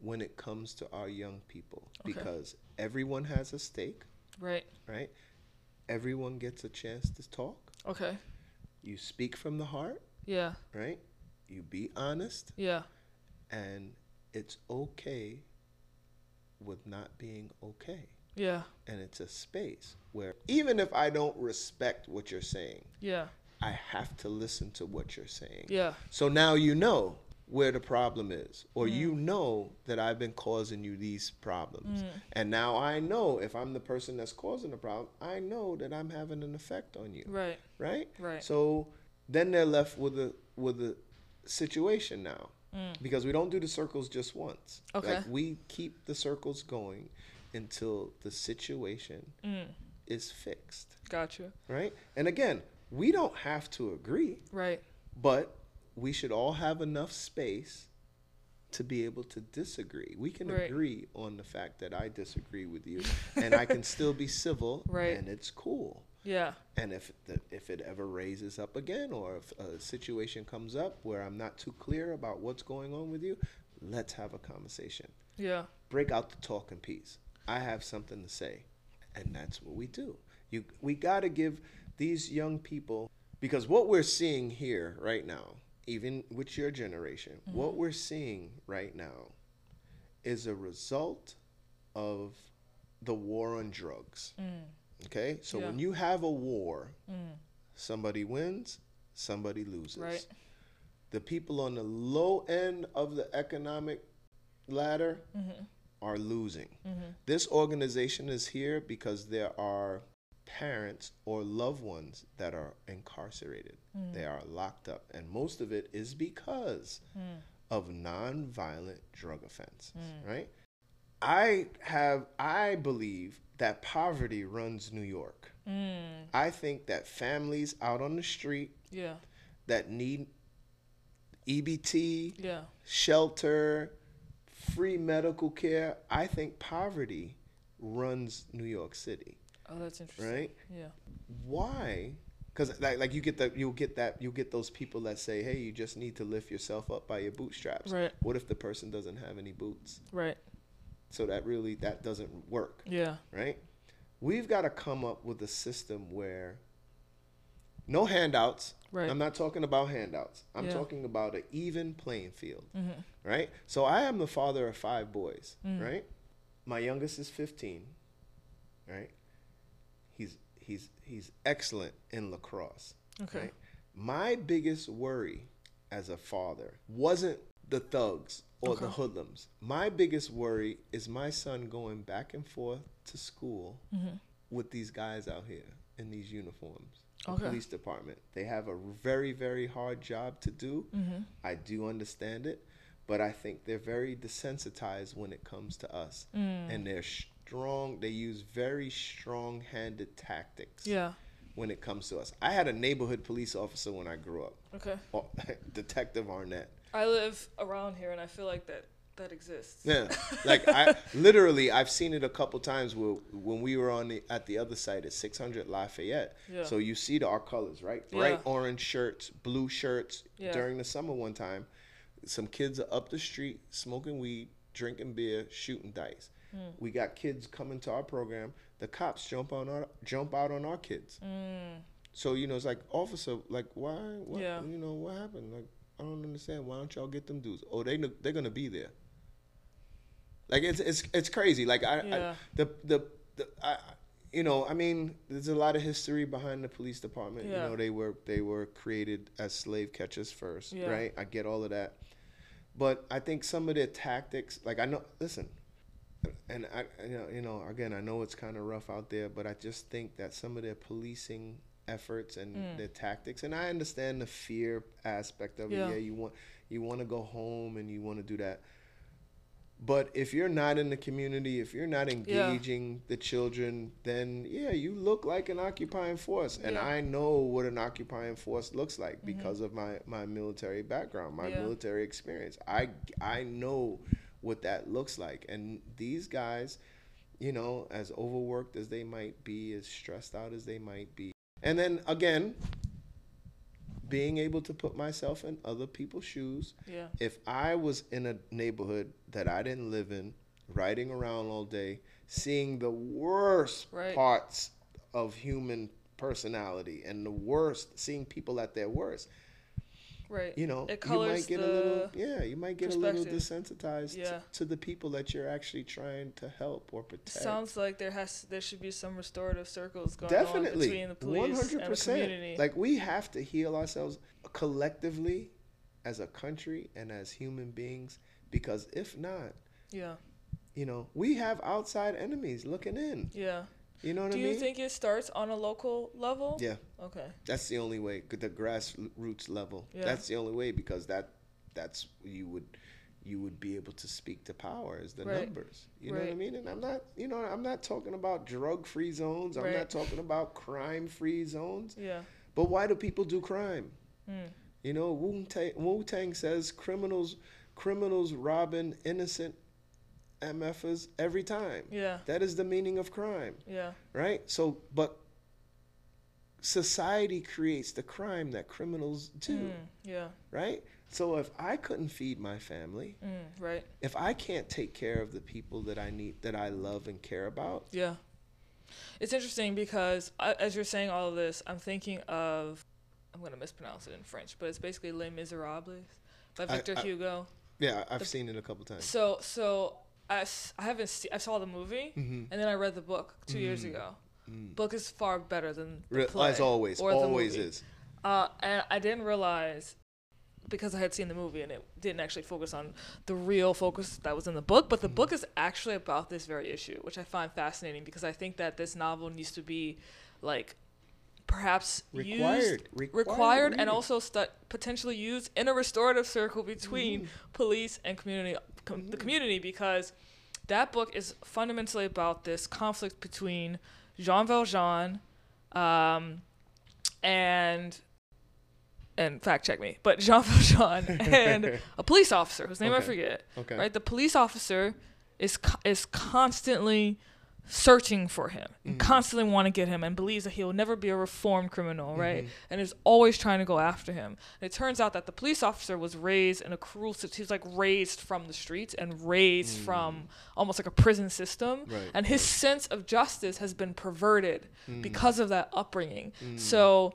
when it comes to our young people Okay. because everyone has a stake, right, right? Everyone gets a chance to talk. okay, You speak from the heart yeah, right? You be honest, yeah, and it's okay with not being okay. yeah, And it's a space where even if I don't respect what you're saying, yeah, I have to listen to what you're saying. yeah, So now you know where the problem is, or Mm. you know that I've been causing you these problems. Mm. And now I know if I'm the person that's causing the problem, I know that I'm having an effect on you, right, right? right, So then they're left with a with a situation now Mm. because we don't do the circles just once. Okay. Like we keep the circles going until the situation mm. is fixed, gotcha, right? And again, we don't have to agree, right, but we should all have enough space to be able to disagree. We can Right. agree on the fact that I disagree with you and I can still be civil Right. and it's cool. Yeah, And if the, if it ever raises up again, or if a situation comes up where I'm not too clear about what's going on with you, let's have a conversation. yeah, Break out the talking piece. I have something to say, and that's what we do. You, we got to give these young people because what we're seeing here right now, even with your generation, what we're seeing right now is a result of the war on drugs. mm. Okay? So Yeah. when you have a war, Mm. somebody wins, somebody loses. Right. The people on the low end of the economic ladder Mm-hmm. are losing. Mm-hmm. This organization is here because there are parents or loved ones that are incarcerated. Mm. They are locked up. And most of it is because Mm. of nonviolent drug offenses, Mm. right? I have I believe that poverty runs New York. Mm. I think that families out on the street Yeah. that need EBT, Yeah. shelter, free medical care, I think poverty runs New York City, Oh, that's interesting. right? Yeah. Why? Because like, like you get that you'll get that you'll get those people that say, hey, you just need to lift yourself up by your bootstraps. Right. What if the person doesn't have any boots? Right. So that really that doesn't work, Yeah. right? We've got to come up with a system where no handouts. Right. I'm not talking about handouts. I'm Yeah. talking about an even playing field, mm-hmm. right? So I am the father of five boys, Mm. right? My youngest is 15, right? He's he's he's excellent in lacrosse. Okay. Right? My biggest worry as a father wasn't the thugs or the hoodlums. My biggest worry is my son going back and forth to school Mm-hmm. with these guys out here in these uniforms. The Okay. police department. They have a very, very hard job to do. Mm-hmm. I do understand it, but I think they're very desensitized when it comes to us. Mm. And they're strong, they use very strong handed tactics Yeah. When it comes to us. I had a neighborhood police officer when I grew up, Okay. Oh, Detective Arnett. I live around here, and I feel like that that exists. Yeah, like I literally, I've seen it a couple times where, when we were on the at the other side at 600 Lafayette. Yeah. So you see the, our colors, right? Yeah. Bright orange shirts, blue shirts. Yeah. During the summer, one time, some kids are up the street smoking weed, drinking beer, shooting dice. Mm. We got kids coming to our program. The cops jump on our jump out on our kids. Mm. So you know, it's like officer, like why? What, Yeah. You know what happened? Like I don't understand. Why don't y'all get them dudes? Oh, they they're gonna be there. Like it's it's it's crazy. Like I, Yeah. I the the, the I, you know I mean there's a lot of history behind the police department. Yeah. You know they were they were created as slave catchers first, Yeah. right? I get all of that, but I think some of their tactics, like I know, listen, and I, you know, you know, again, I know it's kind of rough out there, but I just think that some of their policing efforts and Mm. their tactics, and I understand the fear aspect of Yeah. it. Yeah, you want you want to go home and you want to do that. But if you're not in the community, if you're not engaging the children, then yeah, you look like an occupying force. And Yeah. Mm-hmm. I know what an occupying force looks like because of my, my military background, my Yeah. military experience. I I know what that looks like. And these guys, you know, as overworked as they might be, as stressed out as they might be. And then again, being able to put myself in other people's shoes Yeah. if I was in a neighborhood that I didn't live in, riding around all day, seeing the worst Right. parts of human personality and the worst, seeing people at their worst, Right. you know, It you might get a little, yeah, you might get a little desensitized Yeah. to, to the people that you're actually trying to help or protect. Sounds like there has there should be some restorative circles going Definitely, on between the police hundred and the community. Like we have to heal ourselves collectively, as a country and as human beings, because if not, yeah. you know, we have outside enemies looking in. Yeah. You know what Do I you think it starts on a local level? yeah, Okay. that's the only way. The grassroots level. Yeah. That's the only way because that that's you would you would be able to speak to power is the Right. numbers. You know what I mean? And I'm not, you know, I'm not talking about drug free zones. I'm Right. not talking about crime free zones. Yeah. But why do people do crime? Mm. You know, Wu Tang, Wu Tang says criminals criminals robbing innocent MFers every time. Yeah. That is the meaning of crime, Yeah. right? So, but society creates the crime that criminals do, Mm. Yeah. right? So if I couldn't feed my family, Mm. Right. if I can't take care of the people that I need, that I love and care about, Yeah. It's interesting because I, as you're saying all of this, I'm thinking of I'm gonna mispronounce it in French, but it's basically Les Miserables by I- Victor I- Hugo. yeah, I've The- seen it a couple times. So so I, I haven't seen. I saw the movie hmm and then I read the book two years Mm. ago. Mm. Book is far better than the Re- play. As always, or the always movie. is. Uh, and I didn't realize because I had seen the movie and it didn't actually focus on the real focus that was in the book, but the Mhm. book is actually about this very issue, which I find fascinating because I think that this novel needs to be like perhaps used Required, required, required and also stu- potentially used in a restorative circle between Mhm. police and community com- the community because that book is fundamentally about this conflict between Jean Valjean um, and and fact check me, but Jean Valjean and a police officer whose name I forget. Okay. Right, the police officer is co- is constantly searching for him and Mhm. constantly want to get him and believes that he will never be a reformed criminal, right? Mhm. And is always trying to go after him. And it turns out that the police officer was raised in a cruel situation. He was like raised from the streets and raised Mm. from almost like a prison system. Right. And his sense of justice has been perverted Mm. because of that upbringing. Mm. So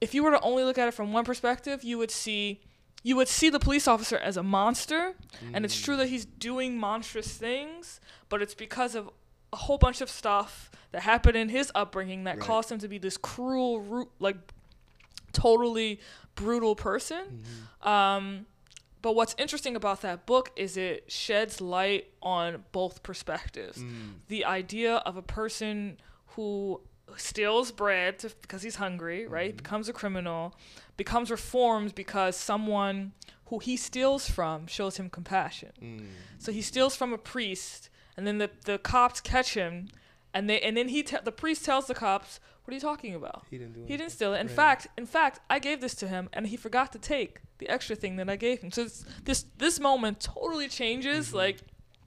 if you were to only look at it from one perspective, you would see you would see the police officer as a monster, and it's Mm. true that he's doing monstrous things, but it's because of a whole bunch of stuff that happened in his upbringing that Right. caused him to be this cruel, ru- like totally brutal person. Mhm. Um, but what's interesting about that book is it sheds light on both perspectives Mm. the idea of a person who steals bread to, because he's hungry, right? Mhm. Becomes a criminal, becomes reformed because someone who he steals from shows him compassion. Mm. So he steals from a priest, and then the, the cops catch him, and they and then he te- the priest tells the cops, "What are you talking about? He didn't do He didn't steal it. In Right. fact, in fact, I gave this to him, and he forgot to take the extra thing that I gave him. So it's, this this moment totally changes, Mhm. like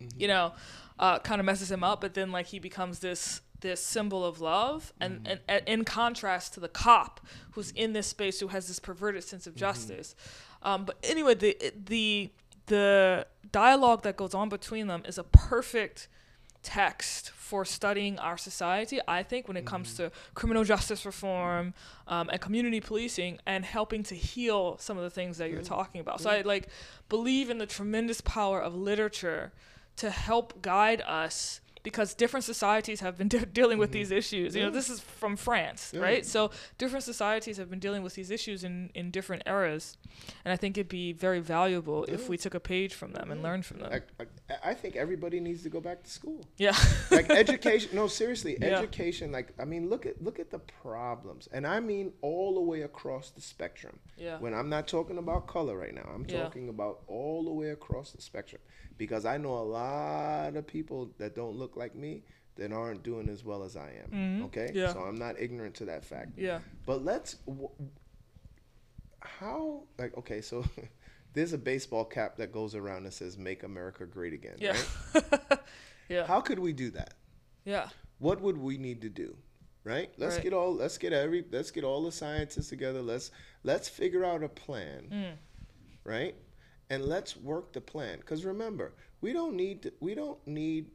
Mhm. you know, uh, kind of messes him up. But then like he becomes this this symbol of love, and, Mhm. and, and in contrast to the cop who's in this space who has this perverted sense of Mhm. justice. Um, but anyway, the the the dialogue that goes on between them is a perfect text for studying our society i think when it comes Mhm. to criminal justice reform um, and community policing and helping to heal some of the things that you're Yeah. talking about so i like believe in the tremendous power of literature to help guide us because different societies have been de- dealing with Mhm. these issues. You know, this is from France, Yeah. right? So different societies have been dealing with these issues in in different eras, and I think it'd be very valuable if we took a page from them and Yeah. learned from them. Like, like, I think everybody needs to go back to school. yeah. like education no seriously Yeah. education like i mean look at look at the problems and i mean all the way across the spectrum yeah. when i'm not talking about color right now i'm Yeah. talking about all the way across the spectrum because i know a lot of people that don't look like me that aren't doing as well as i am Mhm. okay Yeah. so i'm not ignorant to that fact Yeah. but let's w- how like okay so there's a baseball cap that goes around that says make america great again Yeah. right Yeah. how could we do that Yeah. what would we need to do right let's Right. get all let's get every let's get all the scientists together let's let's figure out a plan Mm. right and let's work the plan because remember we don't need to, we don't need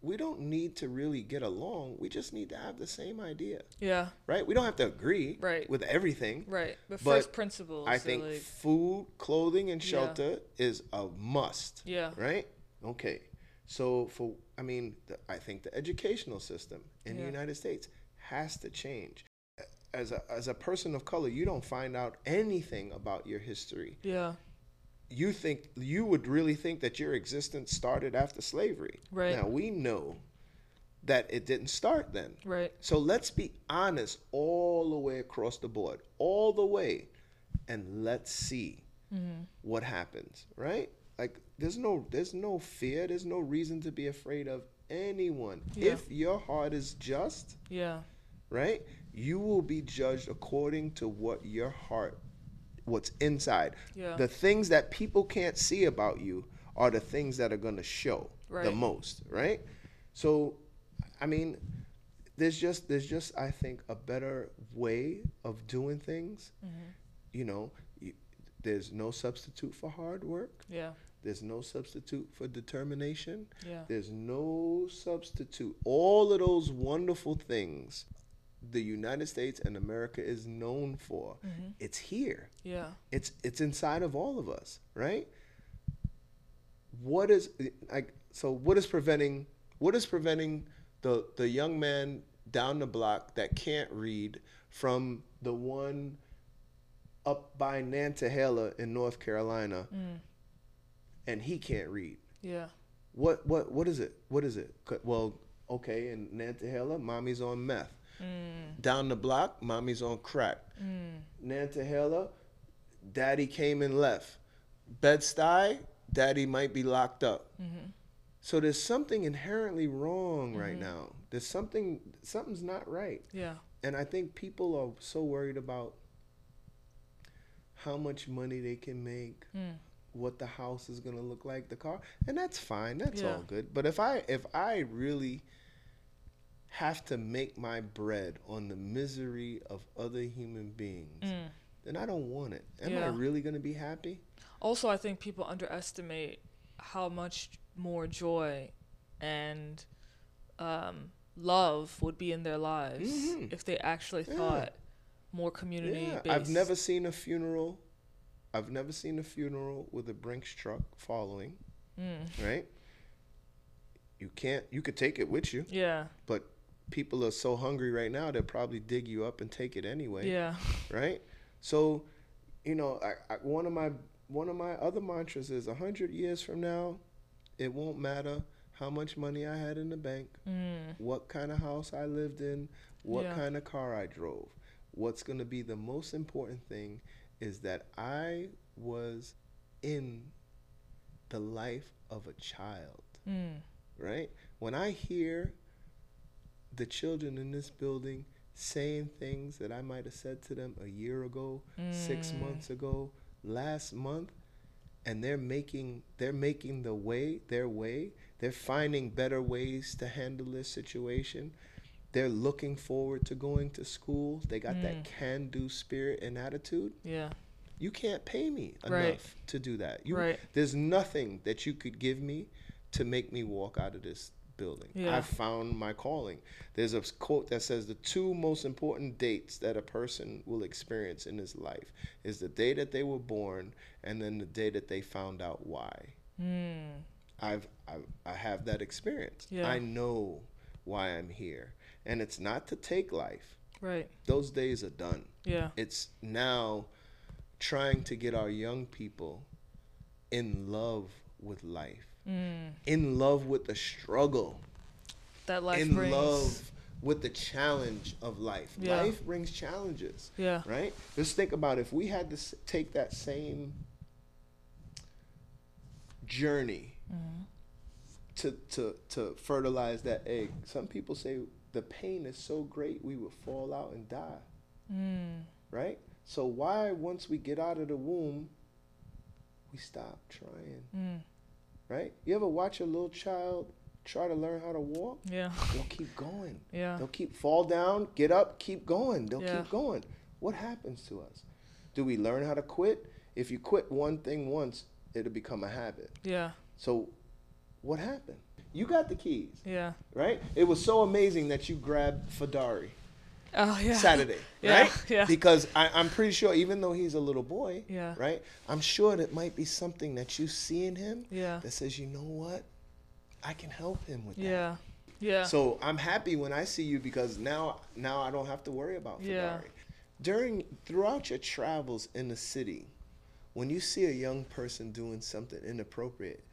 we don't need to really get along we just need to have the same idea Yeah. right we don't have to agree Right. with everything Right. But, But first principles. i think like, food clothing and Yeah. shelter is a must yeah. right? Okay. So for I mean, the, I think the educational system in the United States has to change. As a as a person of color, you don't find out anything about your history. Yeah. You think you would really think that your existence started after slavery. Right. Now we know that it didn't start then. Right. So let's be honest all the way across the board, all the way, and let's see Mm-hmm. what happens, right? Like there's no there's no fear, there's no reason to be afraid of anyone. Yeah. If your heart is just, Yeah. right? You will be judged according to what your heart what's inside. Yeah. The things that people can't see about you are the things that are going to show the most, right? So I mean there's just there's just I think a better way of doing things. Mm-hmm. You know, you, there's no substitute for hard work. Yeah. There's no substitute for determination. Yeah. There's no substitute. All of those wonderful things the United States and America is known for. Mhm. It's here. Yeah. It's it's inside of all of us, right? What is like so what is preventing what is preventing the the young man down the block that can't read from the one up by Nantahala in North Carolina Mm. and he can't read? Yeah. What what what is it? What is it? Well, okay, in Nantahala, mommy's on meth. Mm. Down the block, mommy's on crack. Mm. Nantahala, daddy came and left. Bed-Stuy, daddy might be locked up. Mm-hmm. So there's something inherently wrong right Mhm. now. There's something something's not right. Yeah. And I think people are so worried about how much money they can make, Mm. what the house is gonna look like, the car, and that's fine. That's Yeah. all good. But if I if I really have to make my bread on the misery of other human beings, Mm. then I don't want it. Am Yeah. I really gonna be happy? Also, I think people underestimate how much more joy and um, love would be in their lives Mhm. if they actually Yeah. thought more community Yeah. I've never seen a funeral. I've never seen a funeral with a Brinks truck following. Mm. Right? You can't. You could take it with you, Yeah. but people are so hungry right now they'll probably dig you up and take it anyway. Yeah. right? So, you know, I, I, one of my one of my other mantras is: a hundred years from now, it won't matter how much money I had in the bank, Mm. what kind of house I lived in, what Yeah. kind of car I drove. What's going to be the most important thing is that I was in the life of a child Mm. right? When I hear the children in this building saying things that I might have said to them a year ago, six Mm. months ago, last month, and they're making they're making the way their way, they're finding better ways to handle this situation. They're looking forward to going to school. They got Mm. that can-do spirit and attitude. Yeah. You can't pay me enough Right. to do that. You, Right. There's nothing that you could give me to make me walk out of this building. Yeah. I've found my calling. There's a quote that says the two most important dates that a person will experience in his life is the day that they were born and then the day that they found out why. Mm. I've, I've I have that experience. Yeah. I know why I'm here, and it's not to take life. Right. Those days are done. Yeah. It's now trying to get our young people in love with life, Mm. in love with the struggle, That life in brings. love with the challenge of life. Yeah. Life brings challenges, Yeah. right? Just think about if we had to take that same journey Mm-hmm. to, to, to fertilize that egg. Some people say the pain is so great we would fall out and die, Mm. right? So why once we get out of the womb, we stop trying, Mm. Right? You ever watch a little child try to learn how to walk? Yeah. They'll keep going. Yeah. They'll keep fall down, get up, keep going. They'll Yeah. keep going. What happens to us? Do we learn how to quit? If you quit one thing once, it'll become a habit. Yeah. So what happened? You got the keys, Yeah. right? It was so amazing that you grabbed Fadari Oh yeah. Saturday, Yeah, right? yeah. Because I, I'm pretty sure, even though he's a little boy, Yeah. right? I'm sure that might be something that you see in him Yeah. that says, you know what? I can help him with that. Yeah. Yeah. So I'm happy when I see you because now now I don't have to worry about Fedari. Yeah. During throughout your travels in the city, when you see a young person doing something inappropriate,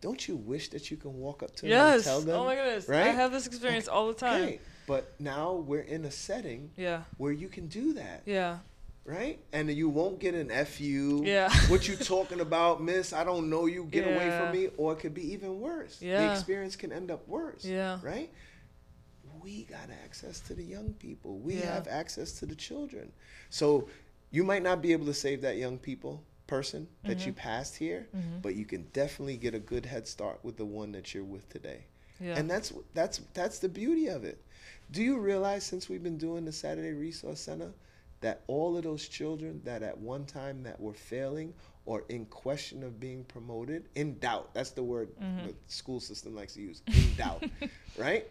don't you wish that you can walk up to them and yes. tell them? Oh my goodness. Right? I have this experience all the time. Okay, but now we're in a setting Yeah. where you can do that, Yeah. right? And you won't get an fu. Yeah. what you talking about, miss? I don't know you. Get away from me. Or it could be even worse. The experience can end up worse. Yeah. Right? We got access to the young people. We Yeah. have access to the children. So you might not be able to save that young people person that Mm-hmm. you passed here, but you can definitely get a good head start with the one that you're with today. Yeah. And that's that's that's the beauty of it. Do you realize since we've been doing the Saturday Resource Center that all of those children that at one time that were failing or in question of being promoted, in doubt, that's the word Mm-hmm. the school system likes to use, in doubt, right?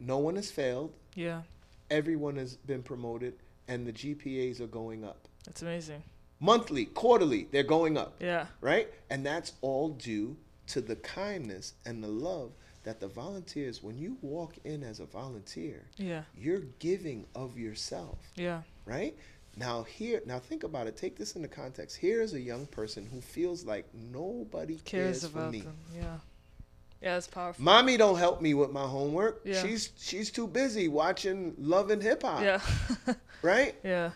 No one has failed. yeah. Everyone has been promoted and the GPAs are going up. That's amazing. Monthly, quarterly, they're going up Yeah. right? And that's all due to the kindness and the love that the volunteers, when you walk in as a volunteer, Yeah. you're giving of yourself, Yeah. right? Now here, now think about it. Take this into context. Here is a young person who feels like nobody cares, Cares for about me. them. Yeah. Yeah, it's powerful. Mommy don't help me with my homework. Yeah. She's she's too busy watching Love and Hip Hop, yeah. right? yeah.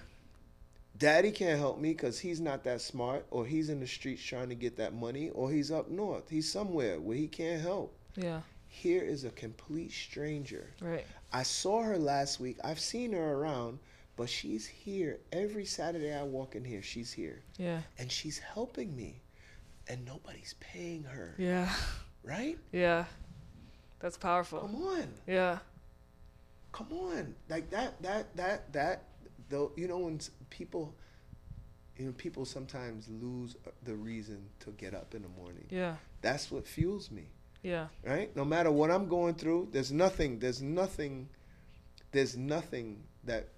Daddy can't help me because he's not that smart, or he's in the streets trying to get that money, or he's up north. He's somewhere where he can't help. Yeah. Here is a complete stranger. Right. I saw her last week. I've seen her around, but she's here every Saturday I walk in here. She's here, Yeah. and she's helping me, and nobody's paying her. Yeah. Right? Yeah. That's powerful. Come on, Yeah. come on. Like that, that, that, that. Though you know when people, you know, people sometimes lose uh, the reason to get up in the morning. Yeah. That's what fuels me. Yeah. right? No matter what I'm going through, there's nothing, there's nothing, there's nothing that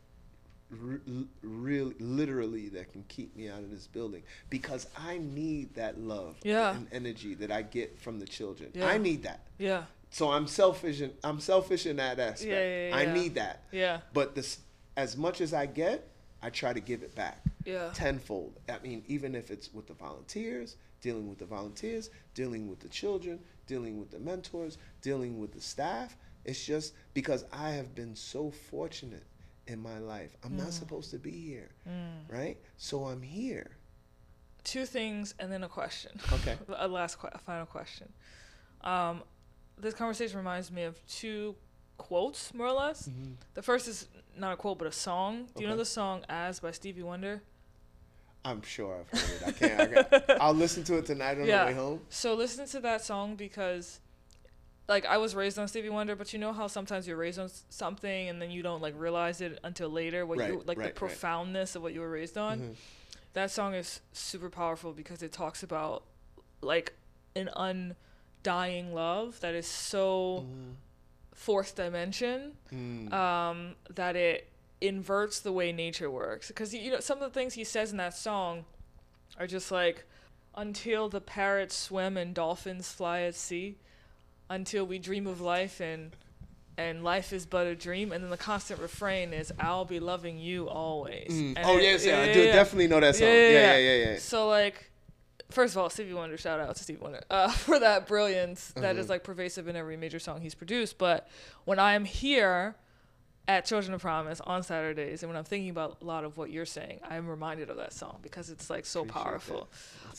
re- really, literally, that can keep me out of this building because I need that love Yeah. and energy that I get from the children. Yeah. I need that. Yeah. So I'm selfish, and I'm selfish in that aspect. Yeah, yeah, I need that. Yeah. But this, as much as I get, I try to give it back Yeah. tenfold. I mean, even if it's with the volunteers, dealing with the volunteers, dealing with the children, dealing with the mentors, dealing with the staff. It's just because I have been so fortunate in my life. I'm not mm. supposed to be here, mm. right? So I'm here. Two things and then a question. Okay. a last, que- a final question. Um, this conversation reminds me of two quotes, more or less. Mm-hmm. The first is not a quote, but a song. Do you know the song "As" by Stevie Wonder? I'm sure I've heard it. I can't. I got, I'll listen to it tonight on Yeah. the way home. So listen to that song because, like, I was raised on Stevie Wonder, but you know how sometimes you're raised on something and then you don't like realize it until later, what you like right, the right. profoundness of what you were raised on. Mhm. That song is super powerful because it talks about like an undying love that is so Mhm. fourth dimension Mm. um, that it inverts the way nature works. Because you know some of the things he says in that song are just like until the parrots swim and dolphins fly at sea, until we dream of life and and life is but a dream. And then the constant refrain is, "I'll be loving you always." Mm. Oh it- yes, yeah, I yeah, do yeah. definitely know that song. Yeah, Yeah, yeah, yeah, yeah. So like, first of all, Stevie Wonder, shout out to Stevie Wonder uh, for that brilliance that is Mhm. like pervasive in every major song he's produced. But when I am here at Children of Promise on Saturdays, and when I'm thinking about a lot of what you're saying, I'm reminded of that song because it's like so Appreciate powerful.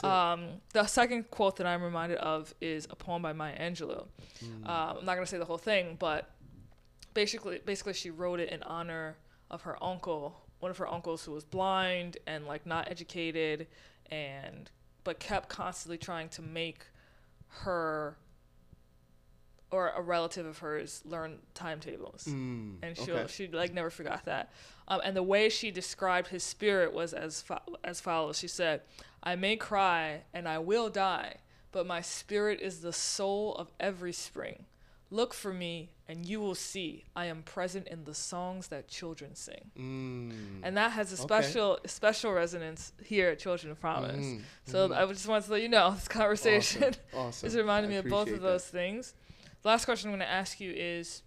Um, the second quote that I'm reminded of is a poem by Maya Angelou. Mm. Um, I'm not gonna say the whole thing, but basically, basically, she wrote it in honor of her uncle, one of her uncles who was blind and like not educated, and but kept constantly trying to make her or a relative of hers learned timetables Mm, and she okay. she like never forgot that. Um, and the way she described his spirit was as fo- as follows. She said, "I may cry and I will die, but my spirit is the soul of every spring. Look for me, and you will see I am present in the songs that children sing." Mm. And that has a Okay. special special resonance here at Children of Promise. Mhm, So mhm. I just wanted to let you know this conversation Awesome. awesome. is reminding me of both of that. those things. The last question I'm going to ask you is,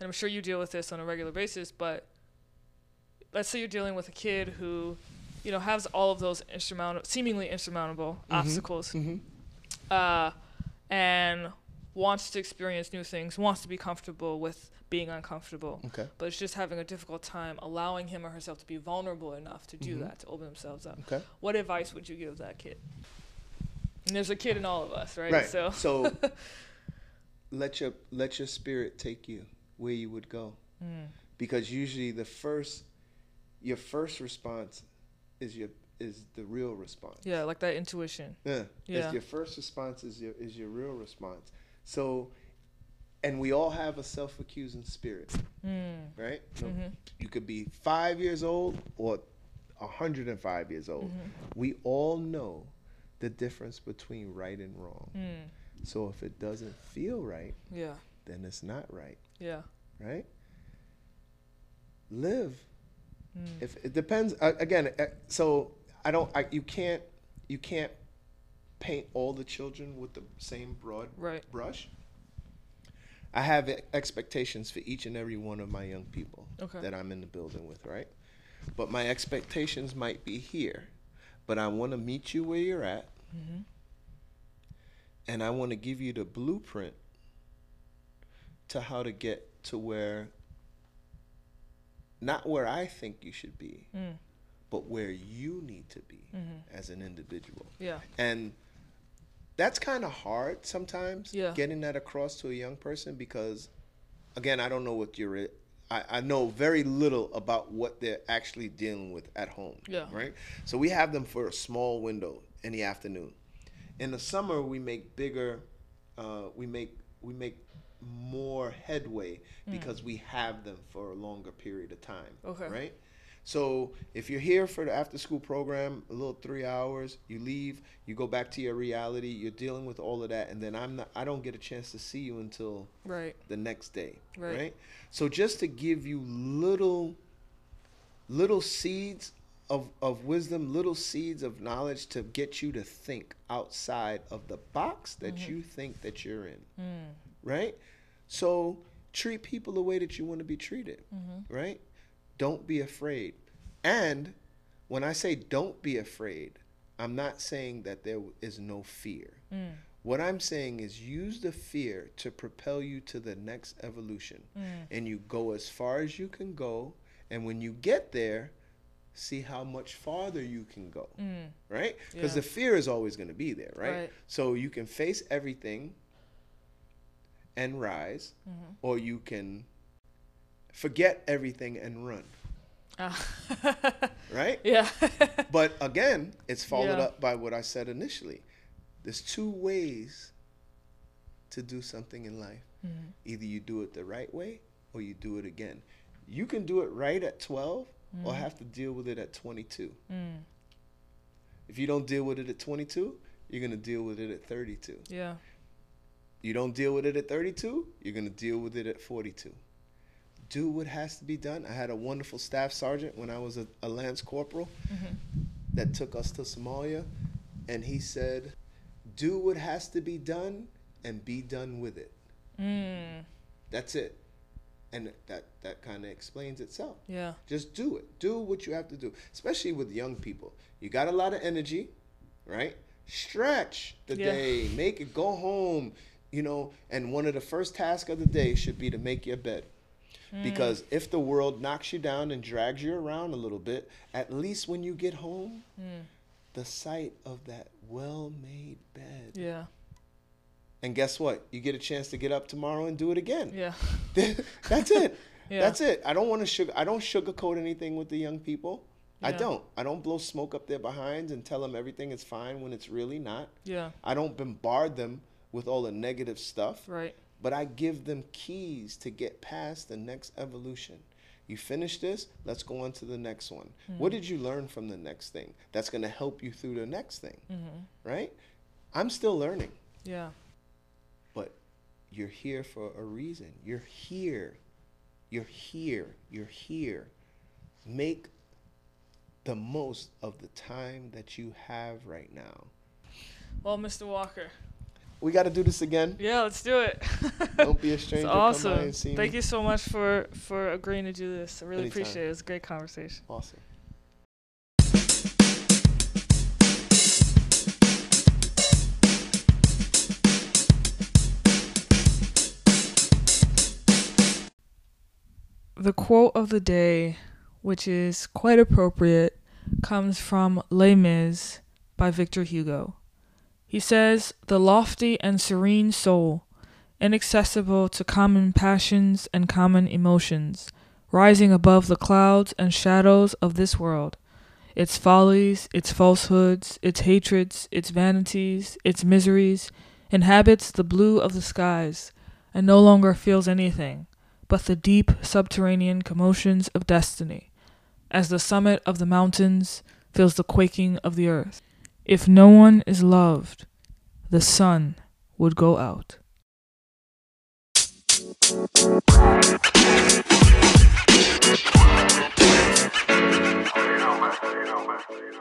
and I'm sure you deal with this on a regular basis, but let's say you're dealing with a kid who, you know, has all of those insurmountable, seemingly insurmountable Mhm. obstacles, Mhm. uh, and wants to experience new things, wants to be comfortable with being uncomfortable, Okay. but is just having a difficult time allowing him or herself to be vulnerable enough to do Mhm. that, to open themselves up. Okay. What advice would you give that kid? And there's a kid in all of us, right? Right. So, So let your let your spirit take you where you would go. Mm. Because usually the first your first response is your is the real response. yeah, like that intuition. Yeah. Yeah. It's your first response is your is your real response. So and we all have a self-accusing spirit, Mm. right? No- Mhm. You could be 5 years old or 105 years old. Mhm. We all know the difference between right and wrong. Mm. So if it doesn't feel right, Yeah. then it's not right, Yeah. right? Live. Mm. If it depends uh, again, uh, so I don't I, you can't you can't paint all the children with the same broad Right. brush. I have expectations for each and every one of my young people Okay. that I'm in the building with, right? But my expectations might be here, but I want to meet you where you're at, Mm-hmm. And I want to give you the blueprint to how to get to where not where I think you should be, Mm. but where you need to be Mhm. as an individual. Yeah. And that's kind of hard sometimes Yeah. getting that across to a young person because again, I don't know what you're I, I know very little about what they're actually dealing with at home. Yeah. Right? So we have them for a small window in the afternoon. In the summer we make bigger uh, we make we make more headway because we have them for a longer period of time. Okay. Right? So if you're here for the after school program, a little three hours, you leave, you go back to your reality, you're dealing with all of that, and then I'm not I don't get a chance to see you until Right. the next day. Right. Right. So just to give you little little seeds of, of wisdom, little seeds of knowledge to get you to think outside of the box that you think that you're in. Mm. Right? So treat people the way that you want to be treated Mm-hmm. right? Don't be afraid. And when I say don't be afraid, I'm not saying that there is no fear. Mm. What I'm saying is use the fear to propel you to the next evolution. Mm. And you go as far as you can go. And when you get there, see how much farther you can go, Mm. right? Because Yeah. the fear is always going to be there, right? Right. So you can face everything and rise, Mm-hmm. or you can forget everything and run, right? yeah. But again, it's followed Yeah. up by what I said initially. There's two ways to do something in life. Mhm. Either you do it the right way or you do it again. You can do it right at 12 or Mhm. have to deal with it at 22. Mm. If you don't deal with it at 22, you're going to deal with it at 32. Yeah. You don't deal with it at 32, you're going to deal with it at 42. Do what has to be done. I had a wonderful staff sergeant when I was a, a lance corporal Mhm. that took us to Somalia. and he said, "Do what has to be done and be done with it." Mm. That's it. And that that kind of explains itself. Yeah. Just do it. Do what you have to do, especially with young people. You got a lot of energy, right? Stretch the Yeah. day, make it go home, you know, and one of the first tasks of the day should be to make your bed. Hmm. Because if the world knocks you down and drags you around a little bit, at least when you get home, hmm. the sight of that well-made bed. Yeah. And guess what? You get a chance to get up tomorrow and do it again. Yeah. That's it. Yeah. That's it. I don't want to sugar. I don't sugarcoat anything with the young people. I don't. I don't blow smoke up their behinds and tell them everything is fine when it's really not. Yeah. I don't bombard them with all the negative stuff, Right. but I give them keys to get past the next evolution. You finish this, let's go on to the next one. Mm-hmm. What did you learn from the next thing? That's going to help you through the next thing, mm-hmm. right? I'm still learning Yeah. You're here for a reason. You're here. You're here. You're here. Make the most of the time that you have right now. Well, Mr. Walker. We got to do this again. Yeah, let's do it. Don't be a it's stranger. Come by awesome. and see Thank me. you so much for for agreeing to do this. I really Anytime. appreciate it. It's a great conversation. Awesome. The quote of the day, which is quite appropriate, comes from Les Mis by Victor Hugo. He says, The lofty and serene soul, inaccessible to common passions and common emotions, rising above the clouds and shadows of this world, its follies, its falsehoods, its hatreds, its vanities, its miseries, inhabits the blue of the skies, and no longer feels anything but the deep subterranean commotions of destiny, as the summit of the mountains feels the quaking of the earth. If no one is loved, the sun would go out. You know, man. You know, man.